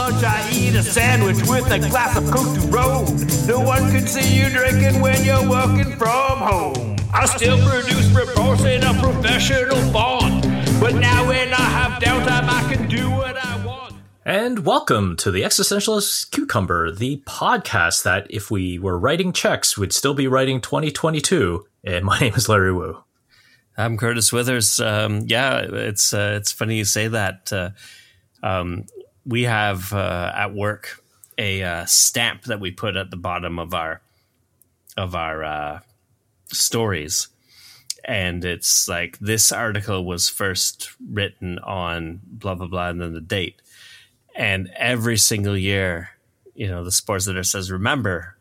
lunch, I eat a sandwich with a glass of Coke to roll. No one can see you drinking when you're working from home. I still produce reports in a professional font. But now when I have downtime, I can do what I want. And welcome to the Existentialist Cucumber, the podcast that if we were writing checks, would still be writing 2022. And my name is Larry Wu. I'm Curtis Withers. Um, yeah, it's uh, it's funny you say that. Uh, um, we have uh, at work a uh, stamp that we put at the bottom of our of our uh, stories, and it's like this article was first written on blah blah blah, and then the date. And every single year, you know, the sports editor says, "Remember,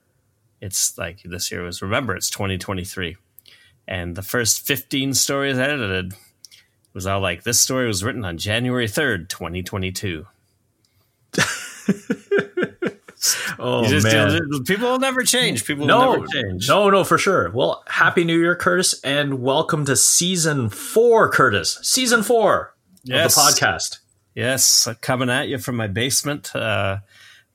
it's like this year was remember it's 2023." And the first 15 stories edited was all like, this story was written on January 3rd, 2022. Oh, just- man. people will never change. People No, will never change. no, no, for sure. Well, happy New Year, Curtis, and welcome to season four, Curtis. Season four Yes. of the podcast. Yes, coming at you from my basement. Uh,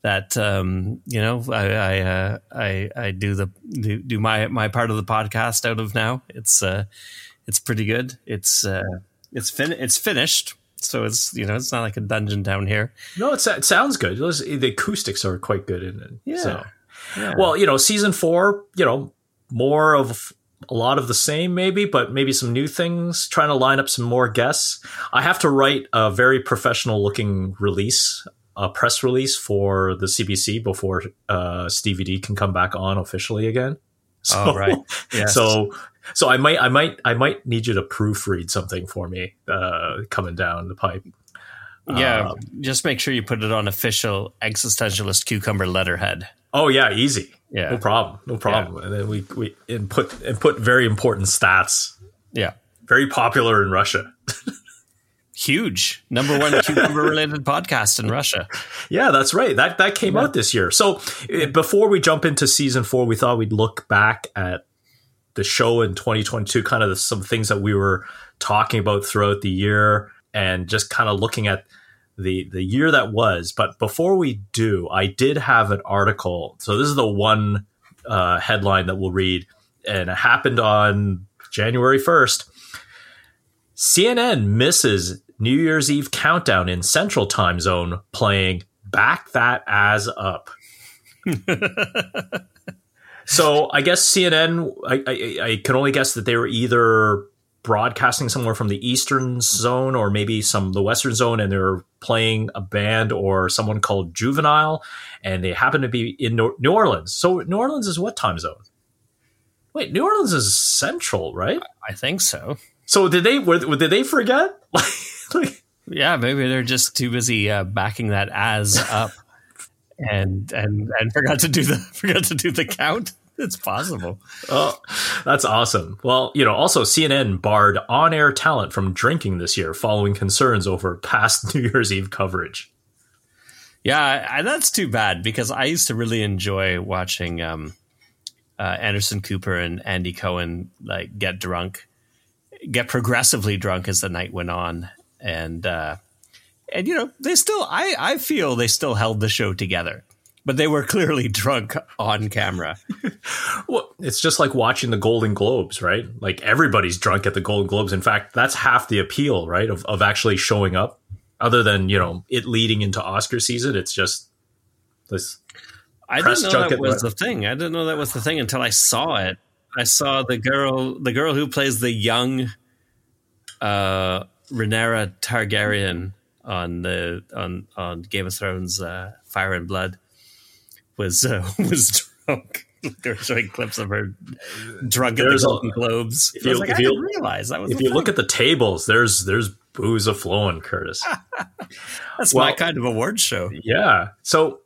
that um, you know, I I, uh, I I do the do, do my my part of the podcast out of now. It's uh, it's pretty good. It's uh, it's fin it's finished. So it's you know it's not like a dungeon down here. No, it's, it sounds good. The acoustics are quite good in it. Yeah. So. Yeah. Well, you know, season four, you know, more of a lot of the same, maybe, but maybe some new things, trying to line up some more guests. I have to write a very professional looking release, a press release for the CBC before uh, Stevie D can come back on officially again. So, Oh, right. Yes. So, so I might, I might, I might need you to proofread something for me uh, coming down the pipe. Yeah, Um, just make sure you put it on official existentialist cucumber letterhead. Oh yeah, easy. Yeah. No problem. No problem. And then we we and put and put very important stats. Yeah. Very popular in Russia. Huge. Number one cucumber related podcast in Russia. Yeah, that's right. That that came out this year. So uh, before we jump into season four, we thought we'd look back at the show in 2022, kind of some things that we were talking about throughout the year, and just kind of looking at the the year that was. But before we do, I did have an article. So this is the one uh, headline that we'll read, and it happened on January 1st. CNN misses New Year's Eve countdown in Central Time Zone playing Back That As Up. so I guess CNN, I, I, I can only guess that they were either broadcasting somewhere from the Eastern Zone or maybe some the Western Zone, and they're playing a band or someone called Juvenile, and they happen to be in New Orleans. So New Orleans is what time zone? Wait, New Orleans is Central, right? I think so. So did they? Were, did they forget? like, Yeah, maybe they're just too busy uh, backing that as up and and and forgot to do the forgot to do the count. It's possible. oh, that's awesome. Well, you know, also CNN barred on-air talent from drinking this year following concerns over past New Year's Eve coverage. Yeah, I, that's too bad because I used to really enjoy watching um, uh, Anderson Cooper and Andy Cohen like get drunk, get progressively drunk as the night went on, and uh, and you know they still I I feel they still held the show together, but they were clearly drunk on camera. Well, it's just like watching the Golden Globes, right? Like everybody's drunk at the Golden Globes. In fact, that's half the appeal, right? Of of actually showing up. Other than you know it leading into Oscar season, it's just this. I Press didn't know that was but- the thing. I didn't know that was the thing until I saw it. I saw the girl, the girl who plays the young uh, Rhaenyra Targaryen on the on on Game of Thrones, uh, Fire and Blood, was uh, was drunk. they were showing clips of her drunk at the There's Golden Globes. if you- like, if you- didn't realize that was. If you look at the tables, there's there's booze a flowing, Curtis. that's my well- kind of award show. Yeah. So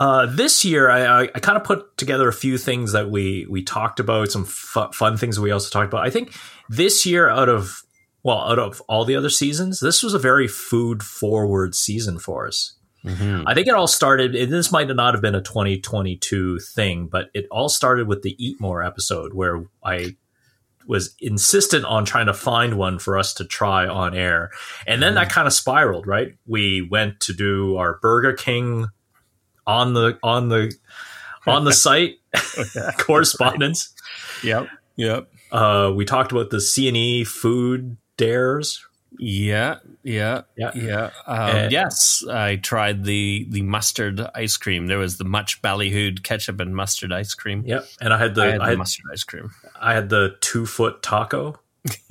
uh, this year, I, I, I kind of put together a few things that we we talked about, some fu- fun things we also talked about. I think this year, out of well, out of all the other seasons, this was a very food forward season for us. Mhm. I think it all started, and this might not have been a 2022 thing, but it all started with the Eat More episode where I was insistent on trying to find one for us to try on air. And then that kind of spiraled, right? We went to do our Burger King on the on the on the site correspondence. Yep. Yep. Uh, we talked about the C and E food dares. Yeah, yeah, Yeah. yeah. Um, Uh, yes, I tried the the mustard ice cream. There was the much ballyhooed ketchup and mustard ice cream. Yep. And I had the I had I the had, mustard ice cream. I had the two foot taco.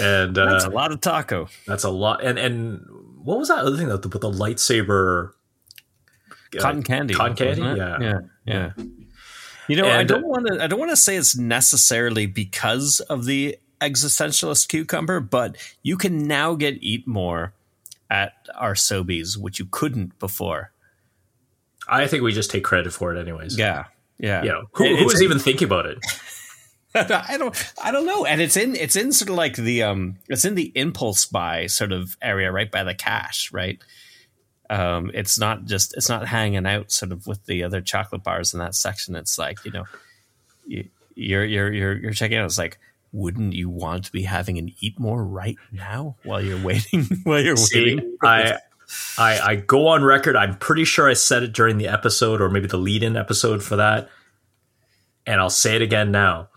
and uh, That's a lot of taco. That's a lot. And and what was that other thing that with the lightsaber uh, Cotton candy. Cotton candy, yeah. yeah, yeah. You know, I don't want to. I don't want to say it's necessarily because of the existentialist cucumber, but you can now get eat more at our Sobeys, which you couldn't before. I think we just take credit for it, anyways. Yeah, yeah. You know, who, It- who was even thinking about it? I don't I don't know. And it's in it's in sort of like the um it's in the impulse buy sort of area right by the cash, right? Um it's not just it's not hanging out sort of with the other chocolate bars in that section. It's like, you know, you, you're you're you're you're checking out it's like wouldn't you want to be having an eat more right now while you're waiting while you're See, waiting? I, I I go on record. I'm pretty sure I said it during the episode, or maybe the lead-in episode for that, and I'll say it again now.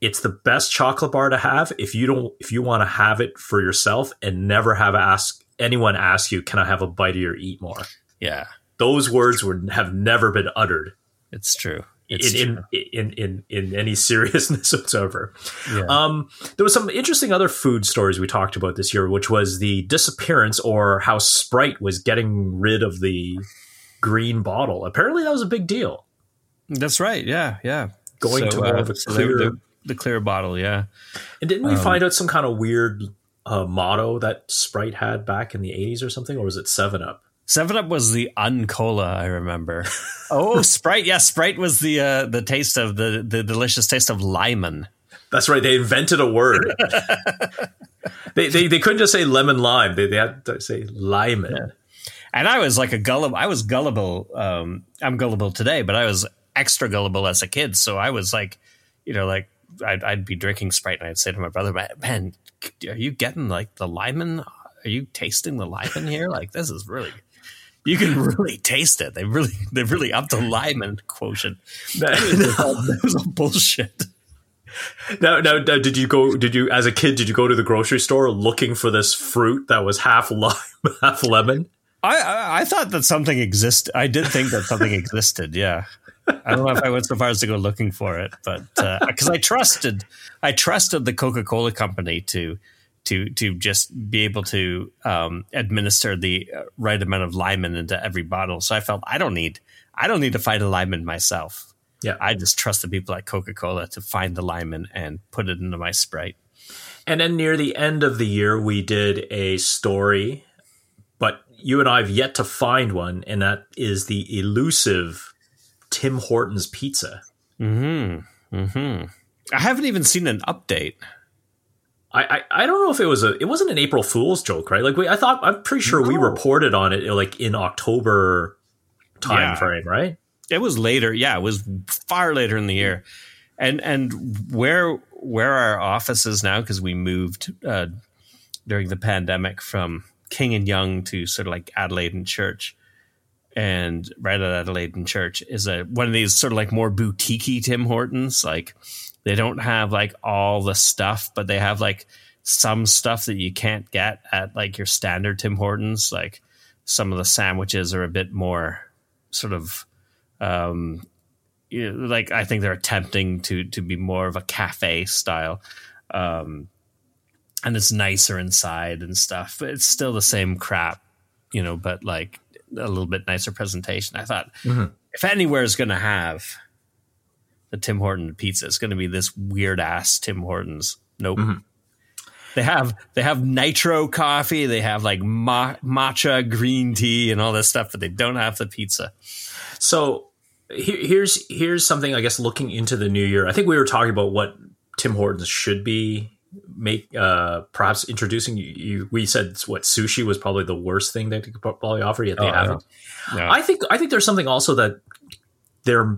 It's the best chocolate bar to have if you don't if you want to have it for yourself and never have ask anyone ask you, "Can I have a bite of your eat more?" Yeah, Those words would have never been uttered it's true. In, in, in in any seriousness whatsoever. Yeah. Um, there was some interesting other food stories we talked about this year, which was the disappearance or how Sprite was getting rid of the green bottle. Apparently, that was a big deal. That's right. Yeah, yeah. Going to more of a the- clear- the, the clear bottle, yeah. And didn't Um, we find out some kind of weird uh, motto that Sprite had back in the '80s or something, or was it Seven Up? Seven Up was the uncola, I remember. oh, Sprite, yeah, Sprite was the uh, the taste of the the delicious taste of lemon. That's right. They invented a word. they, they they couldn't just say lemon lime. They they had to say limon. And I was like a gullible. I was gullible. Um, I'm gullible today, but I was extra gullible as a kid. So I was like, you know, like I'd, I'd be drinking Sprite, and I'd say to my brother, "Man, are you getting like the lemon? Are you tasting the lemon here? Like this is really." You can really taste it. They really, they really upped the lemon quotient. That, was all, was all bullshit. Now, now, now, did you go? Did you, as a kid, did you go to the grocery store looking for this fruit that was half lime, half lemon? I, I I thought that something existed. I did think that something existed. Yeah, I don't know if I went so far as to go looking for it, but uh, because I trusted, I trusted the Coca Cola company to to to just be able to um, administer the uh, right amount of lemon into every bottle. So I felt I don't need I don't need to find a lemon myself. Yeah. I just trust the people at Coca Cola to find the lemon and put it into my Sprite. And then near the end of the year, we did a story, but you and I have yet to find one, and that is the elusive Tim Hortons pizza. Hmm. Hmm. I haven't even seen an update. I, I, I don't know if it was a it wasn't an April Fool's joke, right? Like we, I thought I'm pretty sure we reported on it like in October time Yeah. frame, right? it was later yeah it was far later in the year and and where where our office is now because we moved uh, during the pandemic from king and Yonge to sort of like adelaide and church and right at adelaide and church is a one of these sort of like more boutiquey tim hortons like they don't have like all the stuff but they have like some stuff that you can't get at like your standard tim hortons like some of the sandwiches are a bit more sort of um you know, like I think they're attempting to to be more of a cafe style um and it's nicer inside and stuff but it's still the same crap you know but like a little bit nicer presentation I thought Mhm. if anywhere is going to have the Tim Horton pizza. It's going to be this weird ass Tim Hortons. Nope. Mhm. They have they have nitro coffee, they have like ma- matcha green tea and all this stuff, but they don't have the pizza. So here, here's here's something I guess looking into the new year. I think we were talking about what Tim Hortons should be make uh perhaps introducing. You, you we said what sushi was probably the worst thing they could probably offer yet they Oh, haven't. i think i think there's something also that they're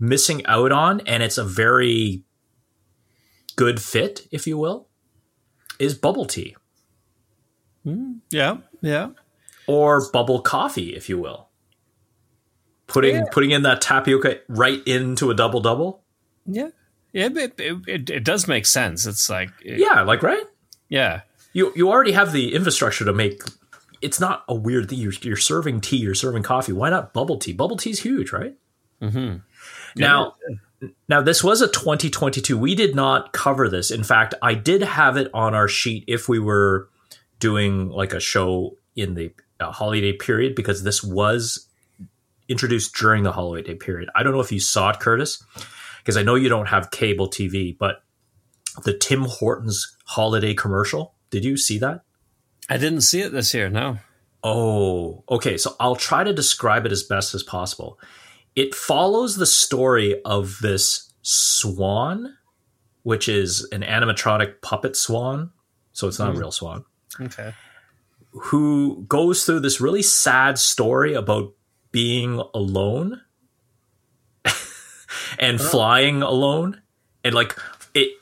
missing out on and it's a very good fit, if you will, is bubble tea Yeah, yeah. or bubble coffee, if you will. Putting Yeah. putting in that tapioca right into a double double. Yeah. Yeah, it, it, it, it does make sense. It's like, Yeah, like right. yeah. You you already have the infrastructure to make. It's not a weird thing. You're, you're serving tea. You're serving coffee. Why not bubble tea? Bubble tea's huge, right? Mm-hmm. Now, now this was a 2022. We did not cover this. In fact, I did have it on our sheet if we were doing like a show in the uh, holiday period because this was introduced during the holiday period. I don't know if you saw it, Curtis, because I know you don't have cable TV, but the Tim Hortons holiday commercial. Did you see that? I didn't see it this year, no. Oh, okay. So I'll try to describe it as best as possible. It follows the story of this swan, which is an animatronic puppet swan. So it's not a hmm. real swan, Okay. who goes through this really sad story about being alone and oh. flying alone. And like it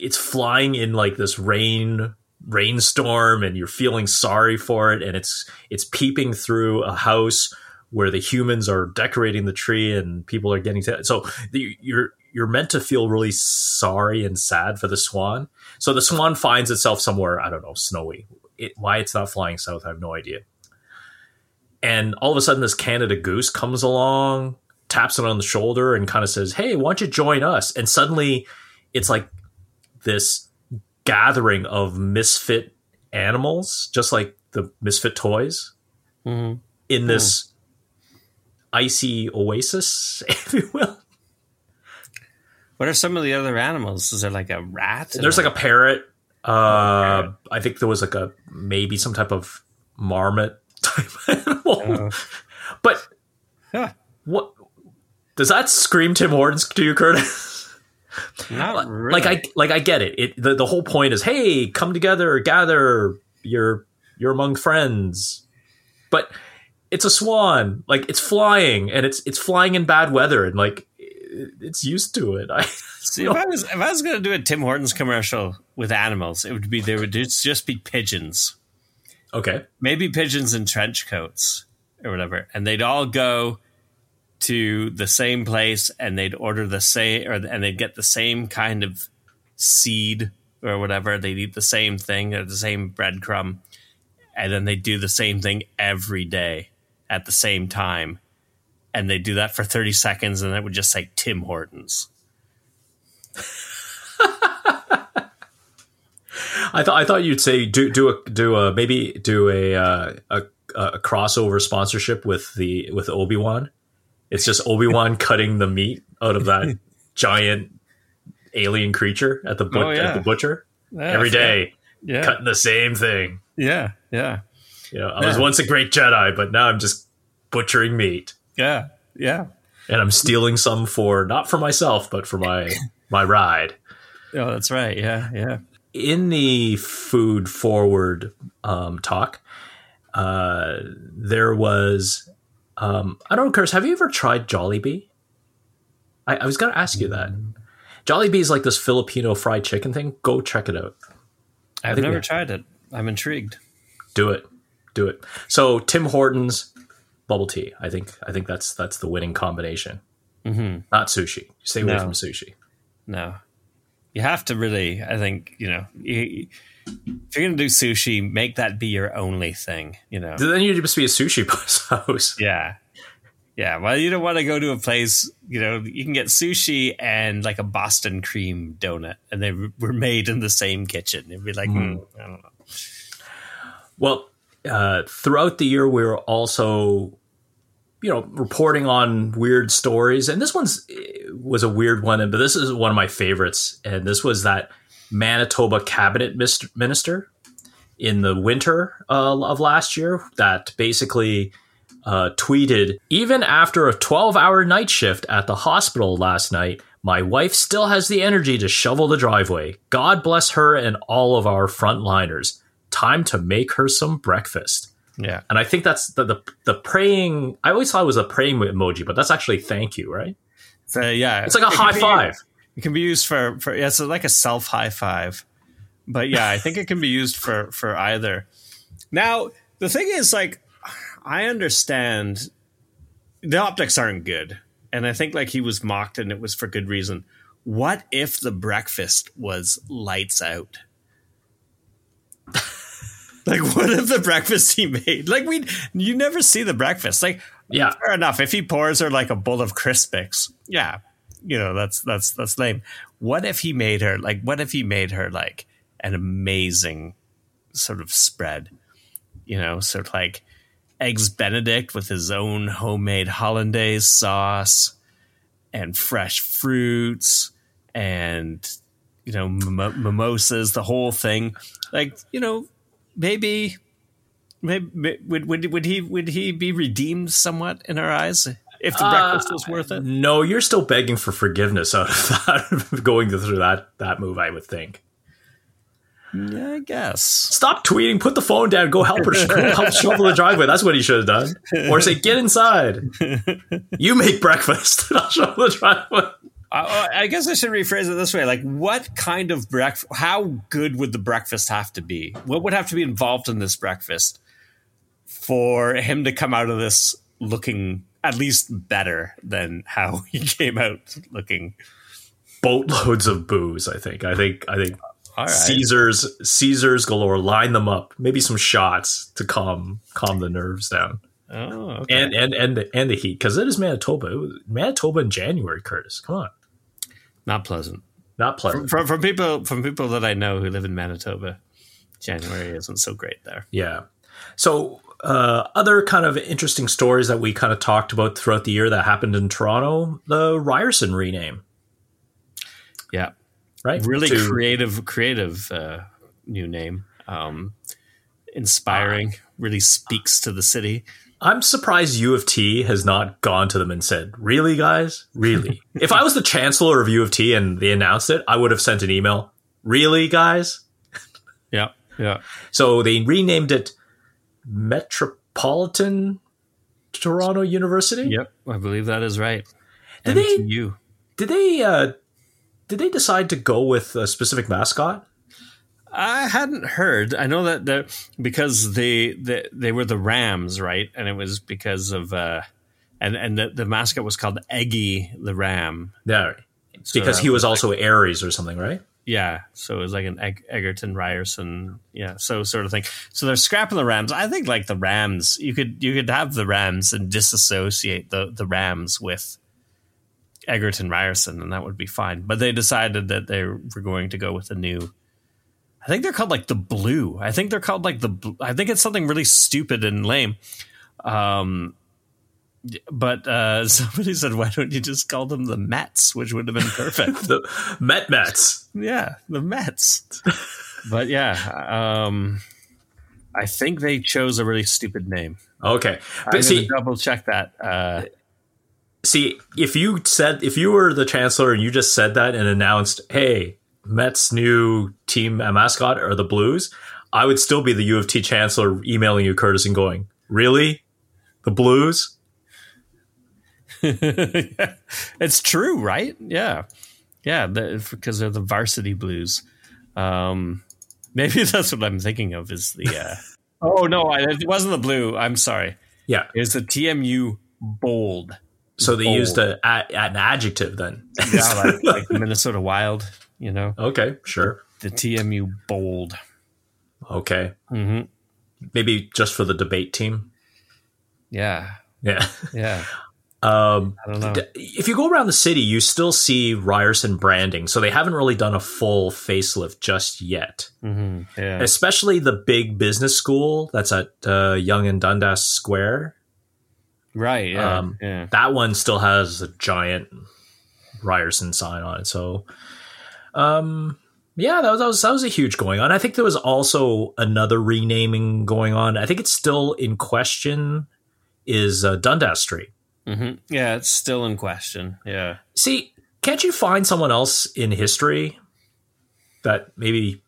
it's flying in like this rain rainstorm and you're feeling sorry for it and it's it's peeping through a house where the humans are decorating the tree and people are getting to so the, you're you're meant to feel really sorry and sad for the swan. So the swan finds itself somewhere i don't know snowy. It, why it's not flying south i have no idea. And all of a sudden this canada goose comes along taps it on the shoulder and kind of says hey why don't you join us? And suddenly it's like this gathering of misfit animals, just like the misfit toys, Mm-hmm. in this icy oasis, if you will. What are some of the other animals? Is there like a rat? There's like a parrot. Uh, I think there was like a maybe some type of marmot type animal. Oh. But Huh. what does that scream Tim Hortons to you, Curtis? Not really. like I like I get it. It the, the whole point is, hey, come together, gather. You're you're among friends, but it's a swan. Like it's flying, and it's it's flying in bad weather, and like it's used to it. I See, if I was if I was going to do a Tim Hortons commercial with animals, it would be there would just be pigeons, okay. maybe pigeons in trench coats or whatever, and they'd all go to the same place and they'd order the same or and they'd get the same kind of seed or whatever. They'd eat the same thing or the same breadcrumb, and then they do the same thing every day at the same time. And they do that for 30 seconds, and it would just say Tim Hortons. I thought I thought you'd say do do a do a maybe do a uh, a, a crossover sponsorship with the with Obi Wan. It's just Obi Wan cutting the meat out of that giant alien creature at the but- Oh, yeah. at the butcher Yeah, every day, Yeah. cutting the same thing. Yeah. Yeah. You know, I was Yeah. once a great Jedi, but now I'm just butchering meat, Yeah. Yeah. and I'm stealing some for not for myself, but for my my ride. Oh, that's right. Yeah. Yeah. in the food forward um, talk, uh, there was um, I don't know, Curse. Have you ever tried Jollibee? I, I was going to ask you that. Jollibee is like this Filipino fried chicken thing. Go check it out. I've never tried it. I'm intrigued. Do it. Do it. So Tim Hortons bubble tea. I think I think that's that's the winning combination. hmm Not sushi. Stay away No. from sushi. No. You have to really, I think, you know, you, if you're going to do sushi, make that be your only thing, you know? Then you just be a sushi house. Yeah. Yeah. Well, you don't want to go to a place, you know, you can get sushi and like a Boston cream donut, and they were made in the same kitchen. It'd be like, hmm, I don't know. Well, uh, throughout the year, we were also, you know, reporting on weird stories, and this one's eh, was a weird one, but this is one of my favorites. And this was that Manitoba cabinet minister in the winter uh, of last year that basically uh, tweeted, even after a 12 hour night shift at the hospital last night, my wife still has the energy to shovel the driveway. God bless her and all of our frontliners. Time to make her some breakfast. Yeah. And I think that's the, the the praying. I always thought it was a praying emoji, but that's actually thank you, right? So, yeah. It's like a It high five. It can be used for for yeah, it's like a self high five. But yeah, I think it can be used for for either. Now the thing is, like, I understand the optics aren't good, and I think like he was mocked, and it was for good reason. What if the breakfast was lights out? Like, what if the breakfast he made? Like, we you never see the breakfast. Like, Yeah. fair enough. If he pours her like a bowl of Crispix, yeah, you know that's that's that's lame. What if he made her like? What if he made her like an amazing sort of spread? You know, sort of like eggs Benedict with his own homemade hollandaise sauce and fresh fruits and you know mimo- mimosas, the whole thing. Like you know, maybe. Maybe would, would would he would he be redeemed somewhat in our eyes if the uh, breakfast was worth it? No, you're still begging for forgiveness out of that, going through that that move. I would think. Yeah, I guess. Stop tweeting. Put the phone down. Go help her. Go help shovel the driveway. That's what he should have done. Or say, "Get inside. You make breakfast. and I'll shovel the driveway." I, I guess I should rephrase it this way: like, what kind of breakfast? How good would the breakfast have to be? What would have to be involved in this breakfast for him to come out of this looking at least better than how he came out looking? Boatloads of booze. I think. I think. I think. All right. Caesars, Caesars galore. Line them up. Maybe some shots to calm calm the nerves down. Oh, okay. And and and the, and the heat because it is Manitoba. It was Manitoba in January. Curtis, come on, not pleasant. not pleasant. From, from people from people that I know who live in Manitoba, January isn't so great there. Yeah. So, uh, other kind of interesting stories that we kind of talked about throughout the year that happened in Toronto, the Ryerson rename, Yeah, right? really To- creative creative uh, new name um inspiring really speaks to the city I'm surprised U of T has not gone to them and said, "Really, guys? Really?" if I was the chancellor of U of T and they announced it, I would have sent an email. Really, guys? yeah yeah So they renamed it Metropolitan Toronto University. yep i believe that is right Did they- Did they? Uh, did they decide to go with a specific mascot? I hadn't heard i know that the because they, they they were the rams right and it was because of uh and and the, the mascot was called eggy the ram Yeah, So because he was also Aries or something, right? Yeah, so it was like an Eg- Egerton Ryerson, yeah, so sort of thing. So they're scrapping the Rams. I think like the Rams, you could you could have the Rams and disassociate the the Rams with Egerton Ryerson, and that would be fine. But they decided that they were going to go with a new. I think they're called like the Blue. I think they're called like the. I think it's something really stupid and lame. Um, but uh, somebody said, "Why don't you just call them the Mets?" Which would have been perfect. The Met Mets. Yeah, the Mets. but yeah, um, I think they chose a really stupid name. Okay, I'm see, double check that. Uh, see, if you said if you were the chancellor and you just said that and announced, "Hey, Mets' new team mascot are the Blues," I would still be the U of T chancellor emailing you, Curtis, and going, "Really, the Blues?" it's true, right? Yeah, yeah, the, because they're the varsity blues. Um, maybe that's what I'm thinking of. Is the uh, oh no, I, it wasn't the blue. I'm sorry. Yeah. It was the TMU bold. So they Bold. used a, a, an adjective then. Yeah, like, like Minnesota Wild. You know, okay, sure. the TMU bold. Okay, hmm maybe just for the debate team. Yeah, Yeah. yeah. Um, I don't know. if you go around the city, you still see Ryerson branding. So they haven't really done a full facelift just yet. hmm Yeah. Especially the big business school that's at uh, Yonge and Dundas Square. Right. Yeah. Um, yeah. That one still has a giant Ryerson sign on it. So, um, yeah, that was, that was that was a huge going on. I think there was also another renaming going on. I think it's still in question. Is uh, Dundas Street? hmm Yeah. It's still in question. Yeah. See, can't you find someone else in history that maybe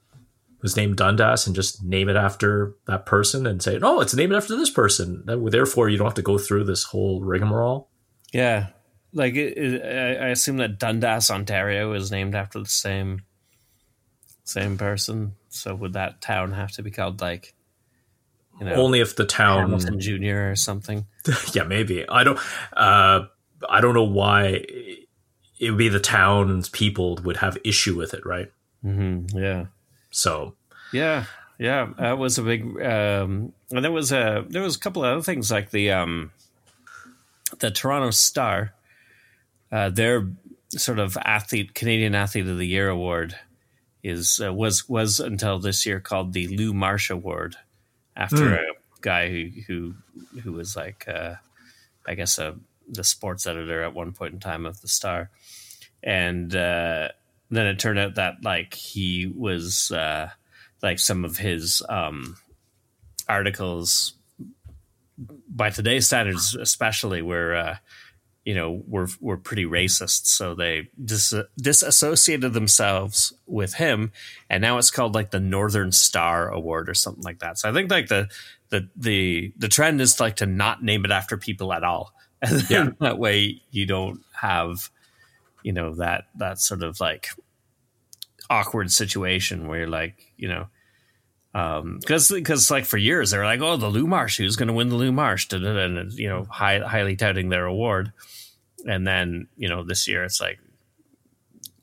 was named Dundas and just name it after that person and say, "Oh, it's named after this person." That- Therefore, you don't have to go through this whole rigmarole. Yeah. Like it, it, I assume that Dundas, Ontario, is named after the same same person. So would that town have to be called like you know, only if the town Hamilton Junior or something? yeah, maybe. I don't. Uh, I don't know why it would be the town's people would have issue with it, right? Mm-hmm. Yeah. So. Yeah, yeah, that was a big. Um, and there was a there was a couple of other things like the um, the Toronto Star, uh, their sort of athlete Canadian Athlete of the Year award is uh, was was until this year called the Lou Marsh Award after mm. a guy who who who was like uh, I guess a the sports editor at one point in time of the Star, and uh, then it turned out that like he was uh, like some of his um, articles by today's standards, especially were uh, you know were were pretty racist. So they dis- disassociated themselves with him, and now it's called like the Northern Star Award or something like that. So I think like the the the the trend is like to not name it after people at all, and yeah. that way you don't have you know that that sort of like awkward situation where you're like you know because um, because like for years they were like, oh, the Lou Marsh, who's going to win the Lou Marsh, and you know, high, highly touting their award, and then you know this year it's like,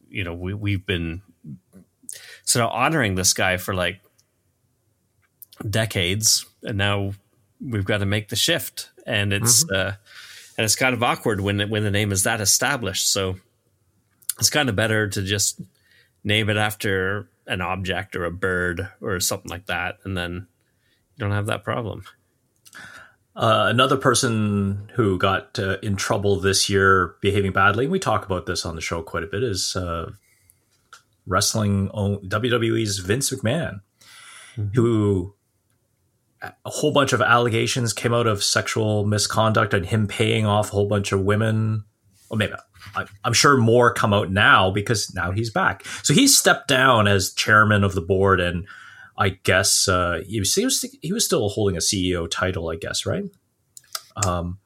you know, we we've been sort of honoring this guy for like decades, and now we've got to make the shift, and it's mm-hmm. uh, and it's kind of awkward when when the name is that established, so it's kind of better to just name it after an object or a bird or something like that, and then you don't have that problem. Uh, another person who got uh, in trouble this year behaving badly, we talk about this on the show quite a bit, is uh, wrestling WWE's Vince McMahon, mm-hmm. who a whole bunch of allegations came out of sexual misconduct and him paying off a whole bunch of women. Well, maybe I, am sure more come out now because now he's back. So he stepped down as chairman of the board, and I guess uh, he, was, he was he was still holding a CEO title. I guess right. Um,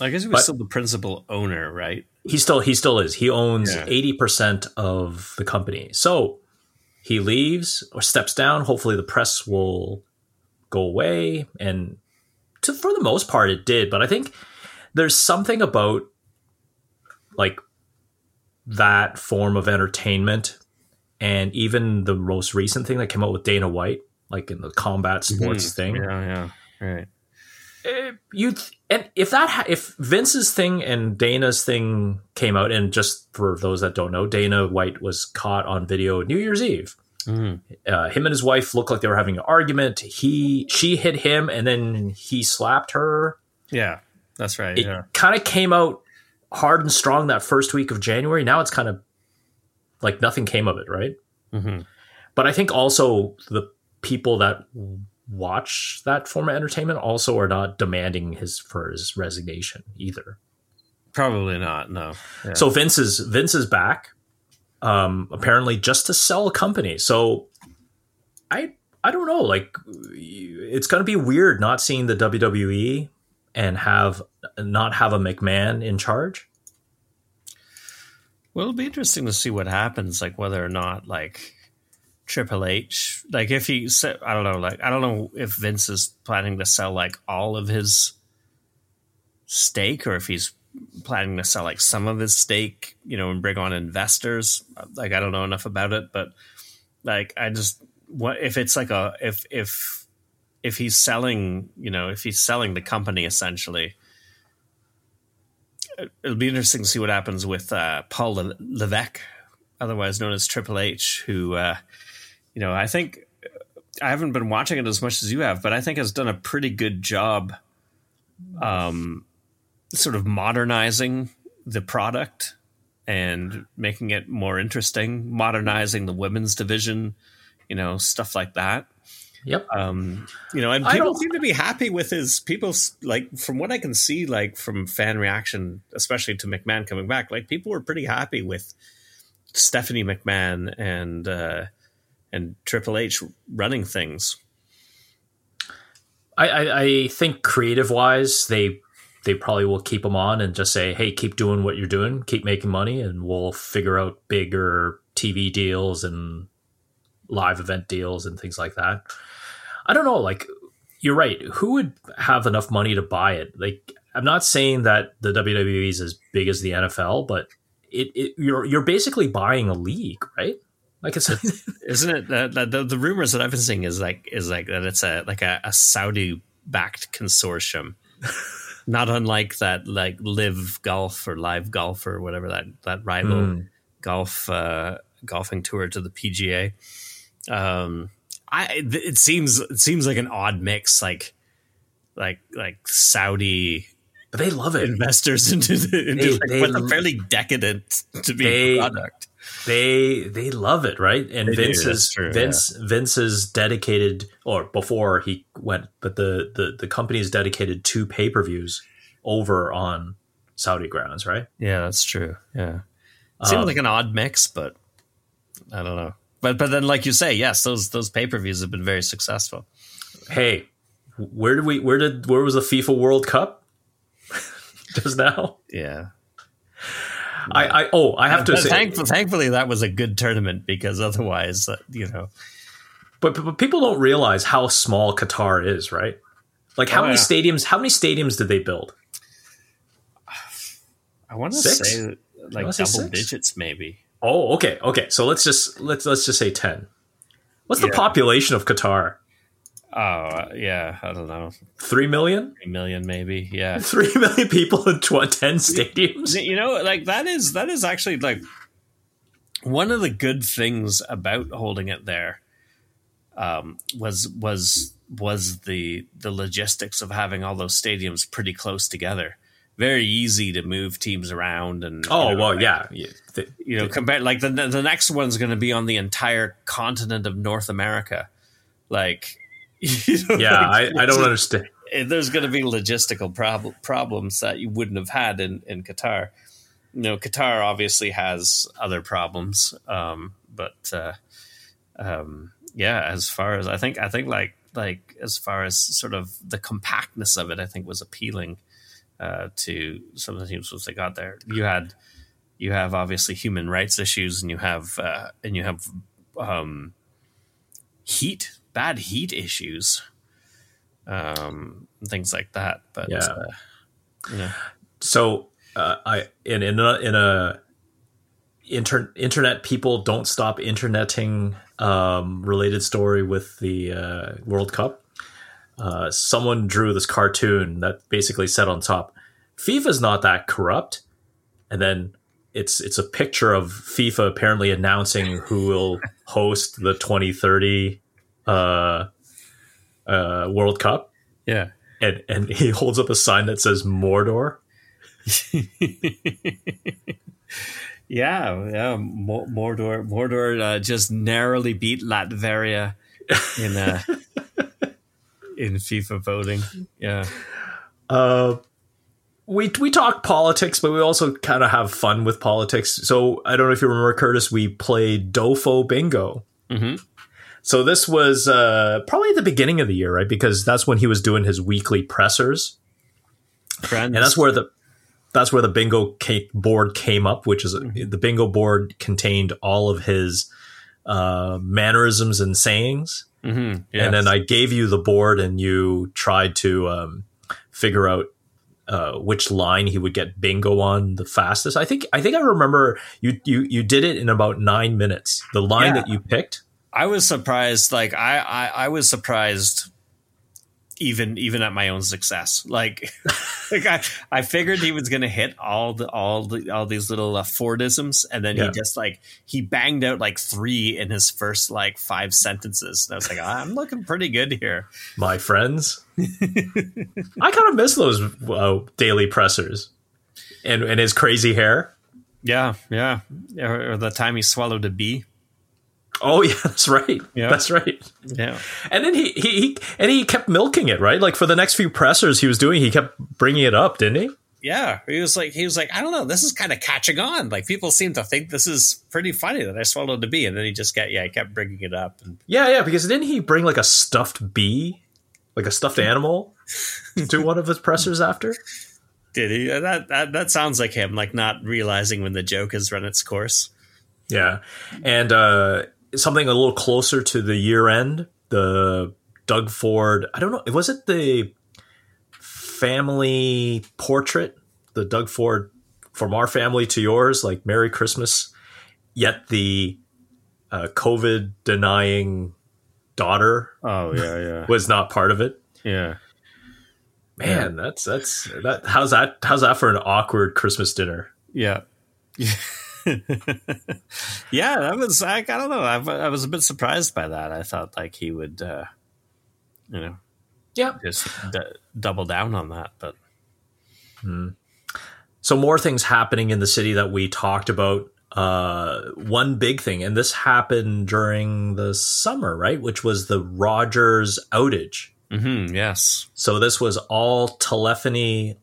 I guess he was still the principal owner, right? He still he still is. He owns eighty yeah. percent of the company. So he leaves or steps down. Hopefully, the press will go away, and to, for the most part, it did. But I think there's something about like that form of entertainment and even the most recent thing that came out with Dana White, like in the combat mm-hmm. sports mm-hmm. thing. Yeah, yeah, right. Eh, you and if that ha- if Vince's thing and Dana's thing came out, and just for those that don't know, Dana White was caught on video New Year's Eve. Mm-hmm. Uh, him and his wife looked like they were having an argument. He she hit him, and then he slapped her. Yeah, that's right. It yeah. kind of came out hard and strong that first week of January. Now it's kind of like nothing came of it, right? Mm-hmm. But I think also the people that watch that form of entertainment also are not demanding his for his resignation either. Probably not. No. Yeah. So Vince is Vince is back, um, apparently just to sell a company. So I I don't know. Like it's going to be weird not seeing the WWE and have not have a McMahon in charge? Well, it'll be interesting to see what happens, like whether or not like Triple H, like if he I don't know, like I don't know if Vince is planning to sell like all of his stake or if he's planning to sell like some of his stake, you know, and bring on investors. Like I don't know enough about it, but like I just what if it's like a if if if he's selling, you know, if he's selling the company essentially, it'll be interesting to see what happens with uh, Paul Le- Levesque, otherwise known as Triple H, who, uh, you know, I think I haven't been watching it as much as you have, but I think has done a pretty good job, um, sort of modernizing the product and making it more interesting, modernizing the women's division, you know, stuff like that. Yep. Um, you know, and people seem to be happy with his people. Like from what I can see, like from fan reaction, especially to McMahon coming back, like people were pretty happy with Stephanie McMahon and uh, and Triple H running things. I, I, I think creative wise, they they probably will keep him on and just say, "Hey, keep doing what you're doing, keep making money, and we'll figure out bigger TV deals and live event deals and things like that." I don't know. Like, you're right. Who would have enough money to buy it? Like, I'm not saying that the WWE is as big as the NFL, but it, it you're you're basically buying a league, right? Like it's a, isn't it the, the, the rumors that I've been seeing is like is like that it's a like a, a Saudi backed consortium, not unlike that like LIV golf or LIV golf or whatever that that rival mm. golf uh, golfing tour to the PGA. Um, I it seems it seems like an odd mix, like like like Saudi but they love it. Investors into, the, into they, like, they, a fairly decadent to be they, product. They they love it, right? And they Vince is true, Vince yeah. Vince is dedicated, or before he went, but the the the company is dedicated to pay per views over on Saudi grounds, right? Yeah, that's true. Yeah, it seems um, like an odd mix, but I don't know. But but then, like you say, yes, those those pay per views have been very successful. Hey, where did we? Where did? Where was the FIFA World Cup? just now. Yeah. I, I oh I have to say thankfully, thankfully that was a good tournament because otherwise uh, you know but, but, but people don't realize how small Qatar is right like how oh, many yeah. stadiums how many stadiums did they build I want to say like double say digits maybe oh okay okay so let's just let's let's just say 10 what's yeah. the population of Qatar Oh yeah, I don't know. Three million? Three million, maybe. Yeah, three million people in tw- ten stadiums. You know, like that is that is actually like one of the good things about holding it there. Um, was was was the the logistics of having all those stadiums pretty close together. Very easy to move teams around and oh you know, well like, yeah, yeah. The, you know compared like the the next one's going to be on the entire continent of North America like you know, yeah, like, I, I don't understand. There's going to be logistical prob- problems that you wouldn't have had in, in Qatar. You know, Qatar obviously has other problems, um, but uh, um, yeah, as far as I think, I think like like as far as sort of the compactness of it, I think was appealing uh, to some of the teams once they got there. You had you have obviously human rights issues, and you have uh, and you have um, heat bad heat issues, um, things like that. But yeah, uh. So uh, I in in a, in a inter- internet people don't stop interneting um, related story with the uh, World Cup. Uh, someone drew this cartoon that basically said on top, "FIFA's not that corrupt," and then it's it's a picture of FIFA apparently announcing who will host the 2030 uh, uh, World Cup. Yeah, and and he holds up a sign that says Mordor. yeah, yeah, Mordor. Mordor uh, just narrowly beat Latveria in uh, in FIFA voting. Yeah. Uh, we we talk politics, but we also kind of have fun with politics. So I don't know if you remember, Curtis. We played Dofo Bingo. Mm-hmm. So this was uh, probably the beginning of the year, right? Because that's when he was doing his weekly pressers, Friends. and that's where the that's where the bingo board came up, which is mm-hmm. the bingo board contained all of his uh, mannerisms and sayings. Mm-hmm. Yes. And then I gave you the board, and you tried to um, figure out uh, which line he would get bingo on the fastest. I think I think I remember you you you did it in about nine minutes. The line yeah. that you picked I was surprised. Like I, I, I was surprised even even at my own success. Like, like I, I figured he was going to hit all the all the all these little uh, Fordisms, and then yeah. he just like he banged out like three in his first like five sentences. And I was like, I'm looking pretty good here, my friends. I kind of miss those uh, daily pressers, and and his crazy hair. Yeah, yeah, or, or the time he swallowed a bee. Oh yeah, that's right. Yeah. That's right. Yeah. And then he, he, he and he kept milking it, right? Like for the next few pressers he was doing, he kept bringing it up, didn't he? Yeah, he was like he was like I don't know, this is kind of catching on. Like people seem to think this is pretty funny that I swallowed a bee, and then he just got yeah, he kept bringing it up. And, yeah, yeah, because didn't he bring like a stuffed bee, like a stuffed animal, to one of his pressers after? Did he? That, that that sounds like him, like not realizing when the joke has run its course. Yeah, and uh, something a little closer to the year end, the Doug Ford. I don't know. It was it the family portrait? The Doug Ford from our family to yours, like Merry Christmas. Yet the uh, COVID denying daughter. Oh yeah, yeah, was not part of it. Yeah, man, yeah. that's that's that. How's that? How's that for an awkward Christmas dinner? Yeah. Yeah. yeah, that was I, I don't know. I, I, was a bit surprised by that. I thought like he would, uh, you know, yeah, just d- double down on that. But hmm. so more things happening in the city that we talked about. Uh, one big thing, and this happened during the summer, right? Which was the Rogers outage. Mm-hmm, yes. So this was all telephony,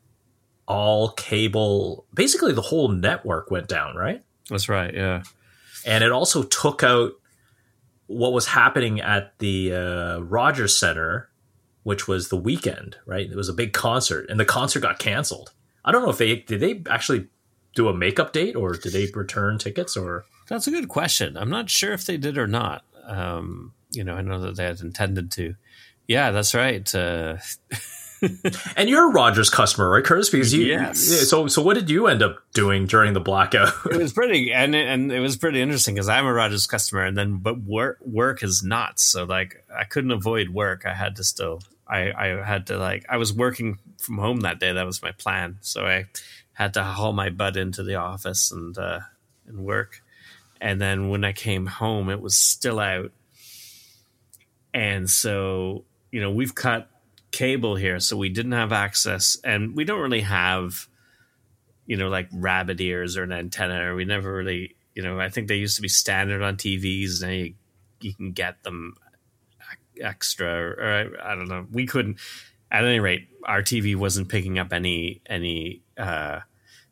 all cable. Basically, the whole network went down, right? That's right. Yeah. And it also took out what was happening at the uh, Rogers Center, which was the Weeknd, right? It was a big concert, and the concert got canceled. I don't know if they did they actually do a makeup date or did they return tickets or. That's a good question. I'm not sure if they did or not. Um, you know, I know that they had intended to. Yeah, that's right. Uh, and you're a Rogers customer, right, Curtis? Because you, yes. So, so what did you end up doing during the blackout? it was pretty, and it, and it was pretty interesting because I'm a Rogers customer, and then but work work is not. So like, I couldn't avoid work. I had to still. I I had to like. I was working from home that day. That was my plan. So I had to haul my butt into the office and uh, and work. And then when I came home, it was still out. And so, you know, we've cut cable here, so we didn't have access, and we don't really have, you know, like rabbit ears or an antenna. Or we never really, you know, I think they used to be standard on TVs, and you, you can get them extra, or, I, I don't know. We couldn't. At any rate, our TV wasn't picking up any any uh,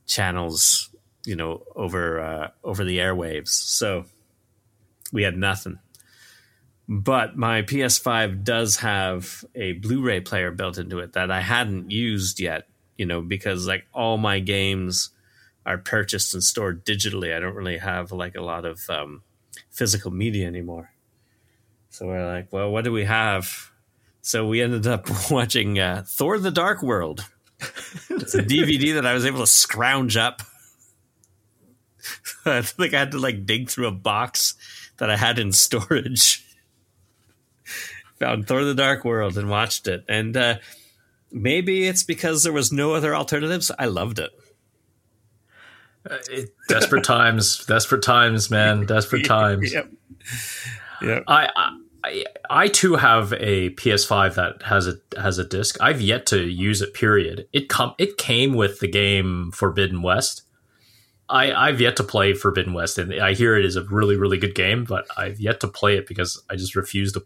channels, you know, over uh, over the airwaves. So we had nothing. But my PS5 does have a Blu-ray player built into it that I hadn't used yet, you know, because like all my games are purchased and stored digitally. I don't really have like a lot of um, physical media anymore. So we're like, well, what do we have? So we ended up watching uh, Thor: The Dark World. it's a DVD that I was able to scrounge up. I think I had to like dig through a box that I had in storage found Thor: The Dark World and watched it, and uh, maybe it's because there was no other alternatives. I loved it. Uh, it desperate times, desperate times, man, desperate times. yep. Yep. I, I, I too have a PS5 that has a has a disc. I've yet to use it. Period. It come it came with the game Forbidden West. I, I've yet to play Forbidden West, and I hear it is a really, really good game, but I've yet to play it because I just refuse to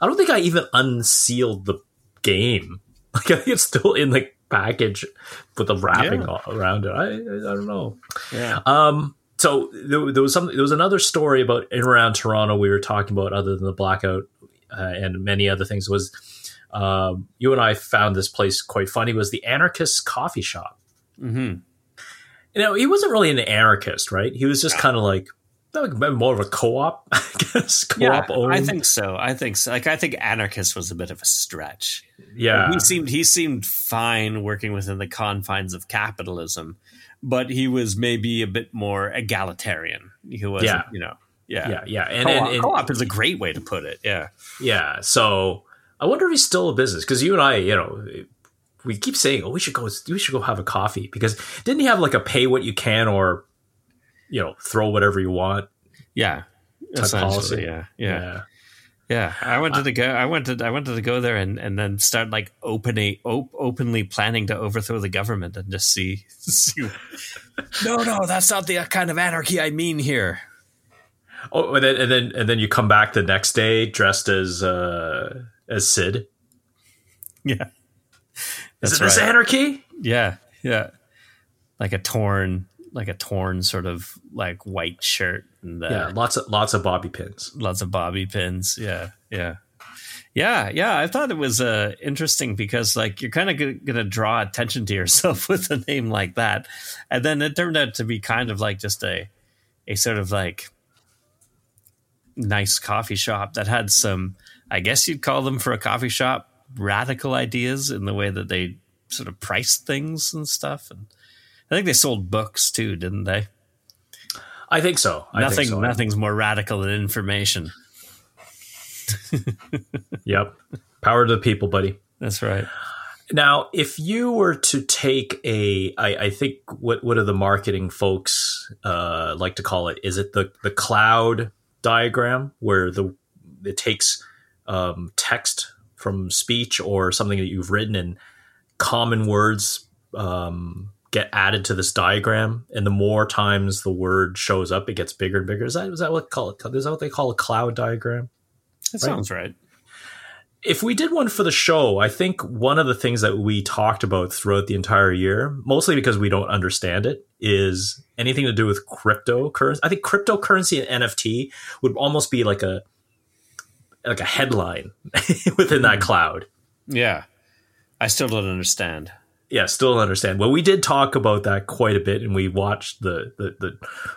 I don't think I even unsealed the game. Like I think it's still in the package with the wrapping yeah. around it. I, I don't know. Yeah. Um. So there, there was something. There was another story about in around Toronto we were talking about other than the blackout uh, and many other things. Was um, you and I found this place quite funny? Was the anarchist coffee shop? Mm-hmm. You know, he wasn't really an anarchist, right? He was just kind of like more of a co-op, I guess. Co-op yeah, owned. I think so. I think so. Like I think anarchist was a bit of a stretch. Yeah, he seemed he seemed fine working within the confines of capitalism, but he was maybe a bit more egalitarian. He was, yeah. you know, yeah, yeah, yeah. And co-op, and, and co-op is a great way to put it. Yeah, yeah. So I wonder if he's still a business because you and I, you know, we keep saying, "Oh, we should go. We should go have a coffee." Because didn't he have like a pay what you can or you know throw whatever you want. Yeah, essentially. Yeah, yeah, yeah. Yeah, I wanted to go. I wanted. I wanted to go there and, and then start like opening, op- openly planning to overthrow the government and just see. see. no, no, that's not the kind of anarchy I mean here. Oh, and then and then and then you come back the next day dressed as uh as Sid. Yeah, is it right. this anarchy? Yeah, yeah, like a torn like a torn sort of like white shirt and uh, yeah, lots of lots of bobby pins, lots of bobby pins. Yeah, yeah, Yeah, yeah, I thought it was uh, interesting because like you're kind of g- going to draw attention to yourself with a name like that, and then it turned out to be kind of like just a a sort of like nice coffee shop that had some, I guess you'd call them for a coffee shop, radical ideas in the way that they sort of priced things and stuff. And I think they sold books too, didn't they? I think so. I Nothing, think so. nothing's more radical than information. Yep. Power to the people, buddy. That's right. Now, if you were to take a, I, I think what what do the marketing folks uh, like to call it? Is it the the cloud diagram where the it takes um, text from speech or something that you've written and common words um, get added to this diagram, and the more times the word shows up, it gets bigger and bigger. Is that is that what call it? Is that what they call a cloud diagram? That sounds right. if we did one for the show, I think one of the things that we talked about throughout the entire year, mostly because we don't understand it, is anything to do with cryptocurrency. I think cryptocurrency and NFT would almost be like a like a headline within that hmm. cloud. Yeah. I still don't understand. Yeah, still understand. Well, we did talk about that quite a bit, and we watched the the,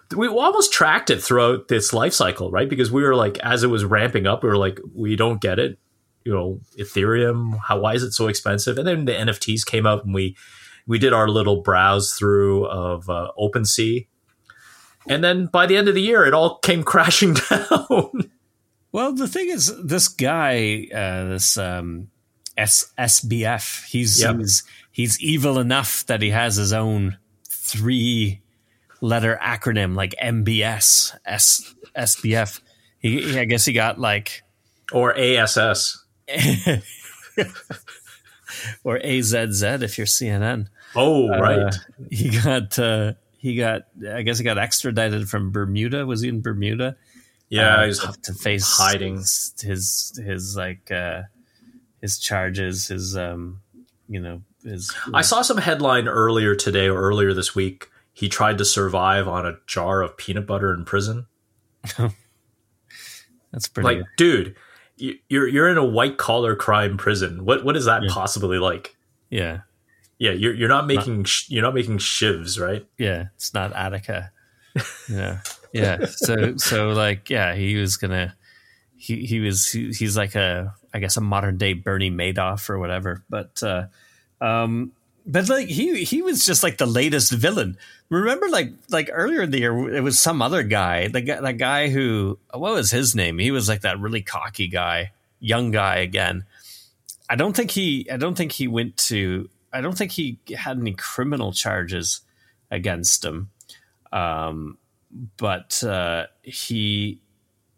the we almost tracked it throughout this life cycle, right? Because we were like, as it was ramping up, we were like, we don't get it. You know, Ethereum, how why is it so expensive? And then the NFTs came out, and we we did our little browse through of uh, OpenSea, and then by the end of the year, it all came crashing down. Well, the thing is, this guy, uh, this um, S- SBF, he's Yep. he's he's evil enough that he has his own three letter acronym like MBS, S SBF. He, he- I guess he got like or ASS. or AZZ if you're CNN. Oh, right. Uh, he got uh, he got I guess he got extradited from Bermuda. Was he in Bermuda? yeah, uh, he's to face hiding. his his, his like uh, his charges, his um, you know his. I saw some headline earlier today or earlier this week. He tried to survive on a jar of peanut butter in prison. that's pretty. Like, dude, you- you're you're in a white collar crime prison. What what is that Yeah. possibly like? yeah, Yeah, you're you're not making sh- you're not making shivs, right? yeah. It's not Attica. yeah, yeah. So so like yeah, he was gonna. He he was he, he's like a I guess a modern day Bernie Madoff or whatever, but. uh um but like he he was just like the latest villain. Remember, like like earlier in the year, it was some other guy. The guy, that guy who what was his name? He was like that really cocky guy, young guy again. I don't think he. I don't think he went to. I don't think he had any criminal charges against him. Um, but uh, he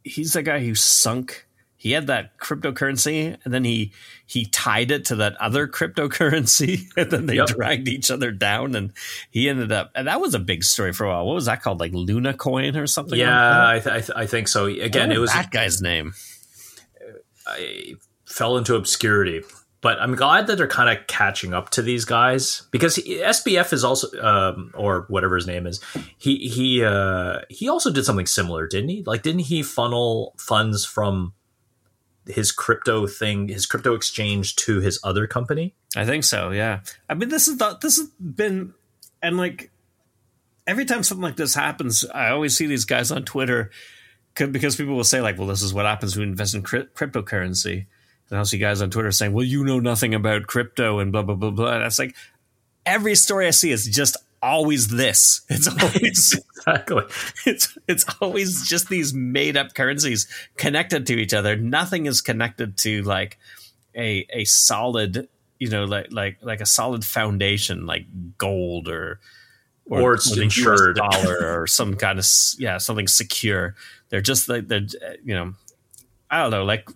he's the guy who sunk. He had that cryptocurrency, and then he he tied it to that other cryptocurrency, and then they Yep. dragged each other down, and he ended up. And that was a big story for a while. What was that called? Like Luna Coin or something? like Yeah, that? I, th- I, th- I think so. Again, it was that guy's name. I fell into obscurity. But I'm glad that they're kind of catching up to these guys because he, SBF is also, um, or whatever his name is, he he uh, he also did something similar, didn't he? Like, didn't he funnel funds from his crypto thing, his crypto exchange, to his other company? I think so. Yeah. I mean, this is the, this has been, and like every time something like this happens, I always see these guys on Twitter because people will say like, "Well, this is what happens when you invest in cri- cryptocurrency," and I'll see guys on Twitter saying, "Well, you know nothing about crypto," and blah blah blah blah. And it's like every story I see is just always this. It's always Exactly. it's it's always just these made up currencies connected to each other. Nothing is connected to like a a solid, you know, like like like a solid foundation like gold or Or it's the US insured. dollar or some kind of yeah something secure. They're just like they're you know I don't know like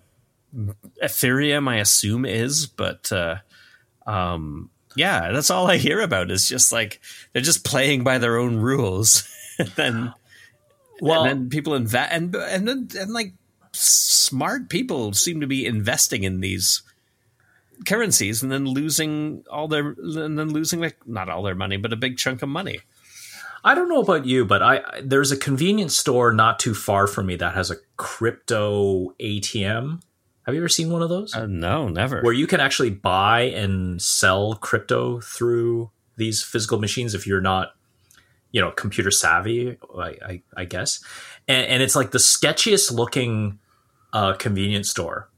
Ethereum I assume is, but uh, um, yeah, that's all I hear about is just like they're just playing by their own rules. and then Well, and then people invest and and then and like smart people seem to be investing in these currencies and then losing all their and then losing like not all their money but a big chunk of money. I don't know about you, but I there's a convenience store not too far from me that has a crypto ATM. Have you ever seen one of those? Uh, no, never. Where you can actually buy and sell crypto through these physical machines if you're not, you know, computer savvy, I, I, I guess. And, and, it's like the sketchiest looking uh, convenience store.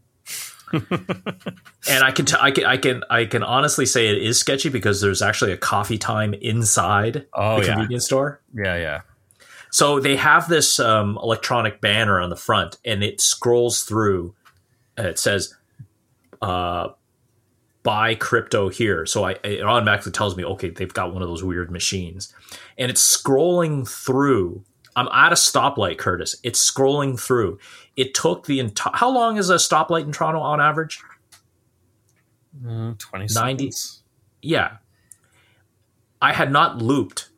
and I can, t- I can, I can, I can honestly say it is sketchy because there's actually a coffee time inside oh, the yeah. convenience store. Yeah, yeah. So they have this um, electronic banner on the front, and it scrolls through. It says, uh, "Buy crypto here." So I, it automatically tells me, okay, they've got one of those weird machines, and it's scrolling through. I'm at a stoplight, Curtis. It's scrolling through. It took the entire. How long is a stoplight in Toronto on average? Mm, Twenty 90. Yeah. I had not looped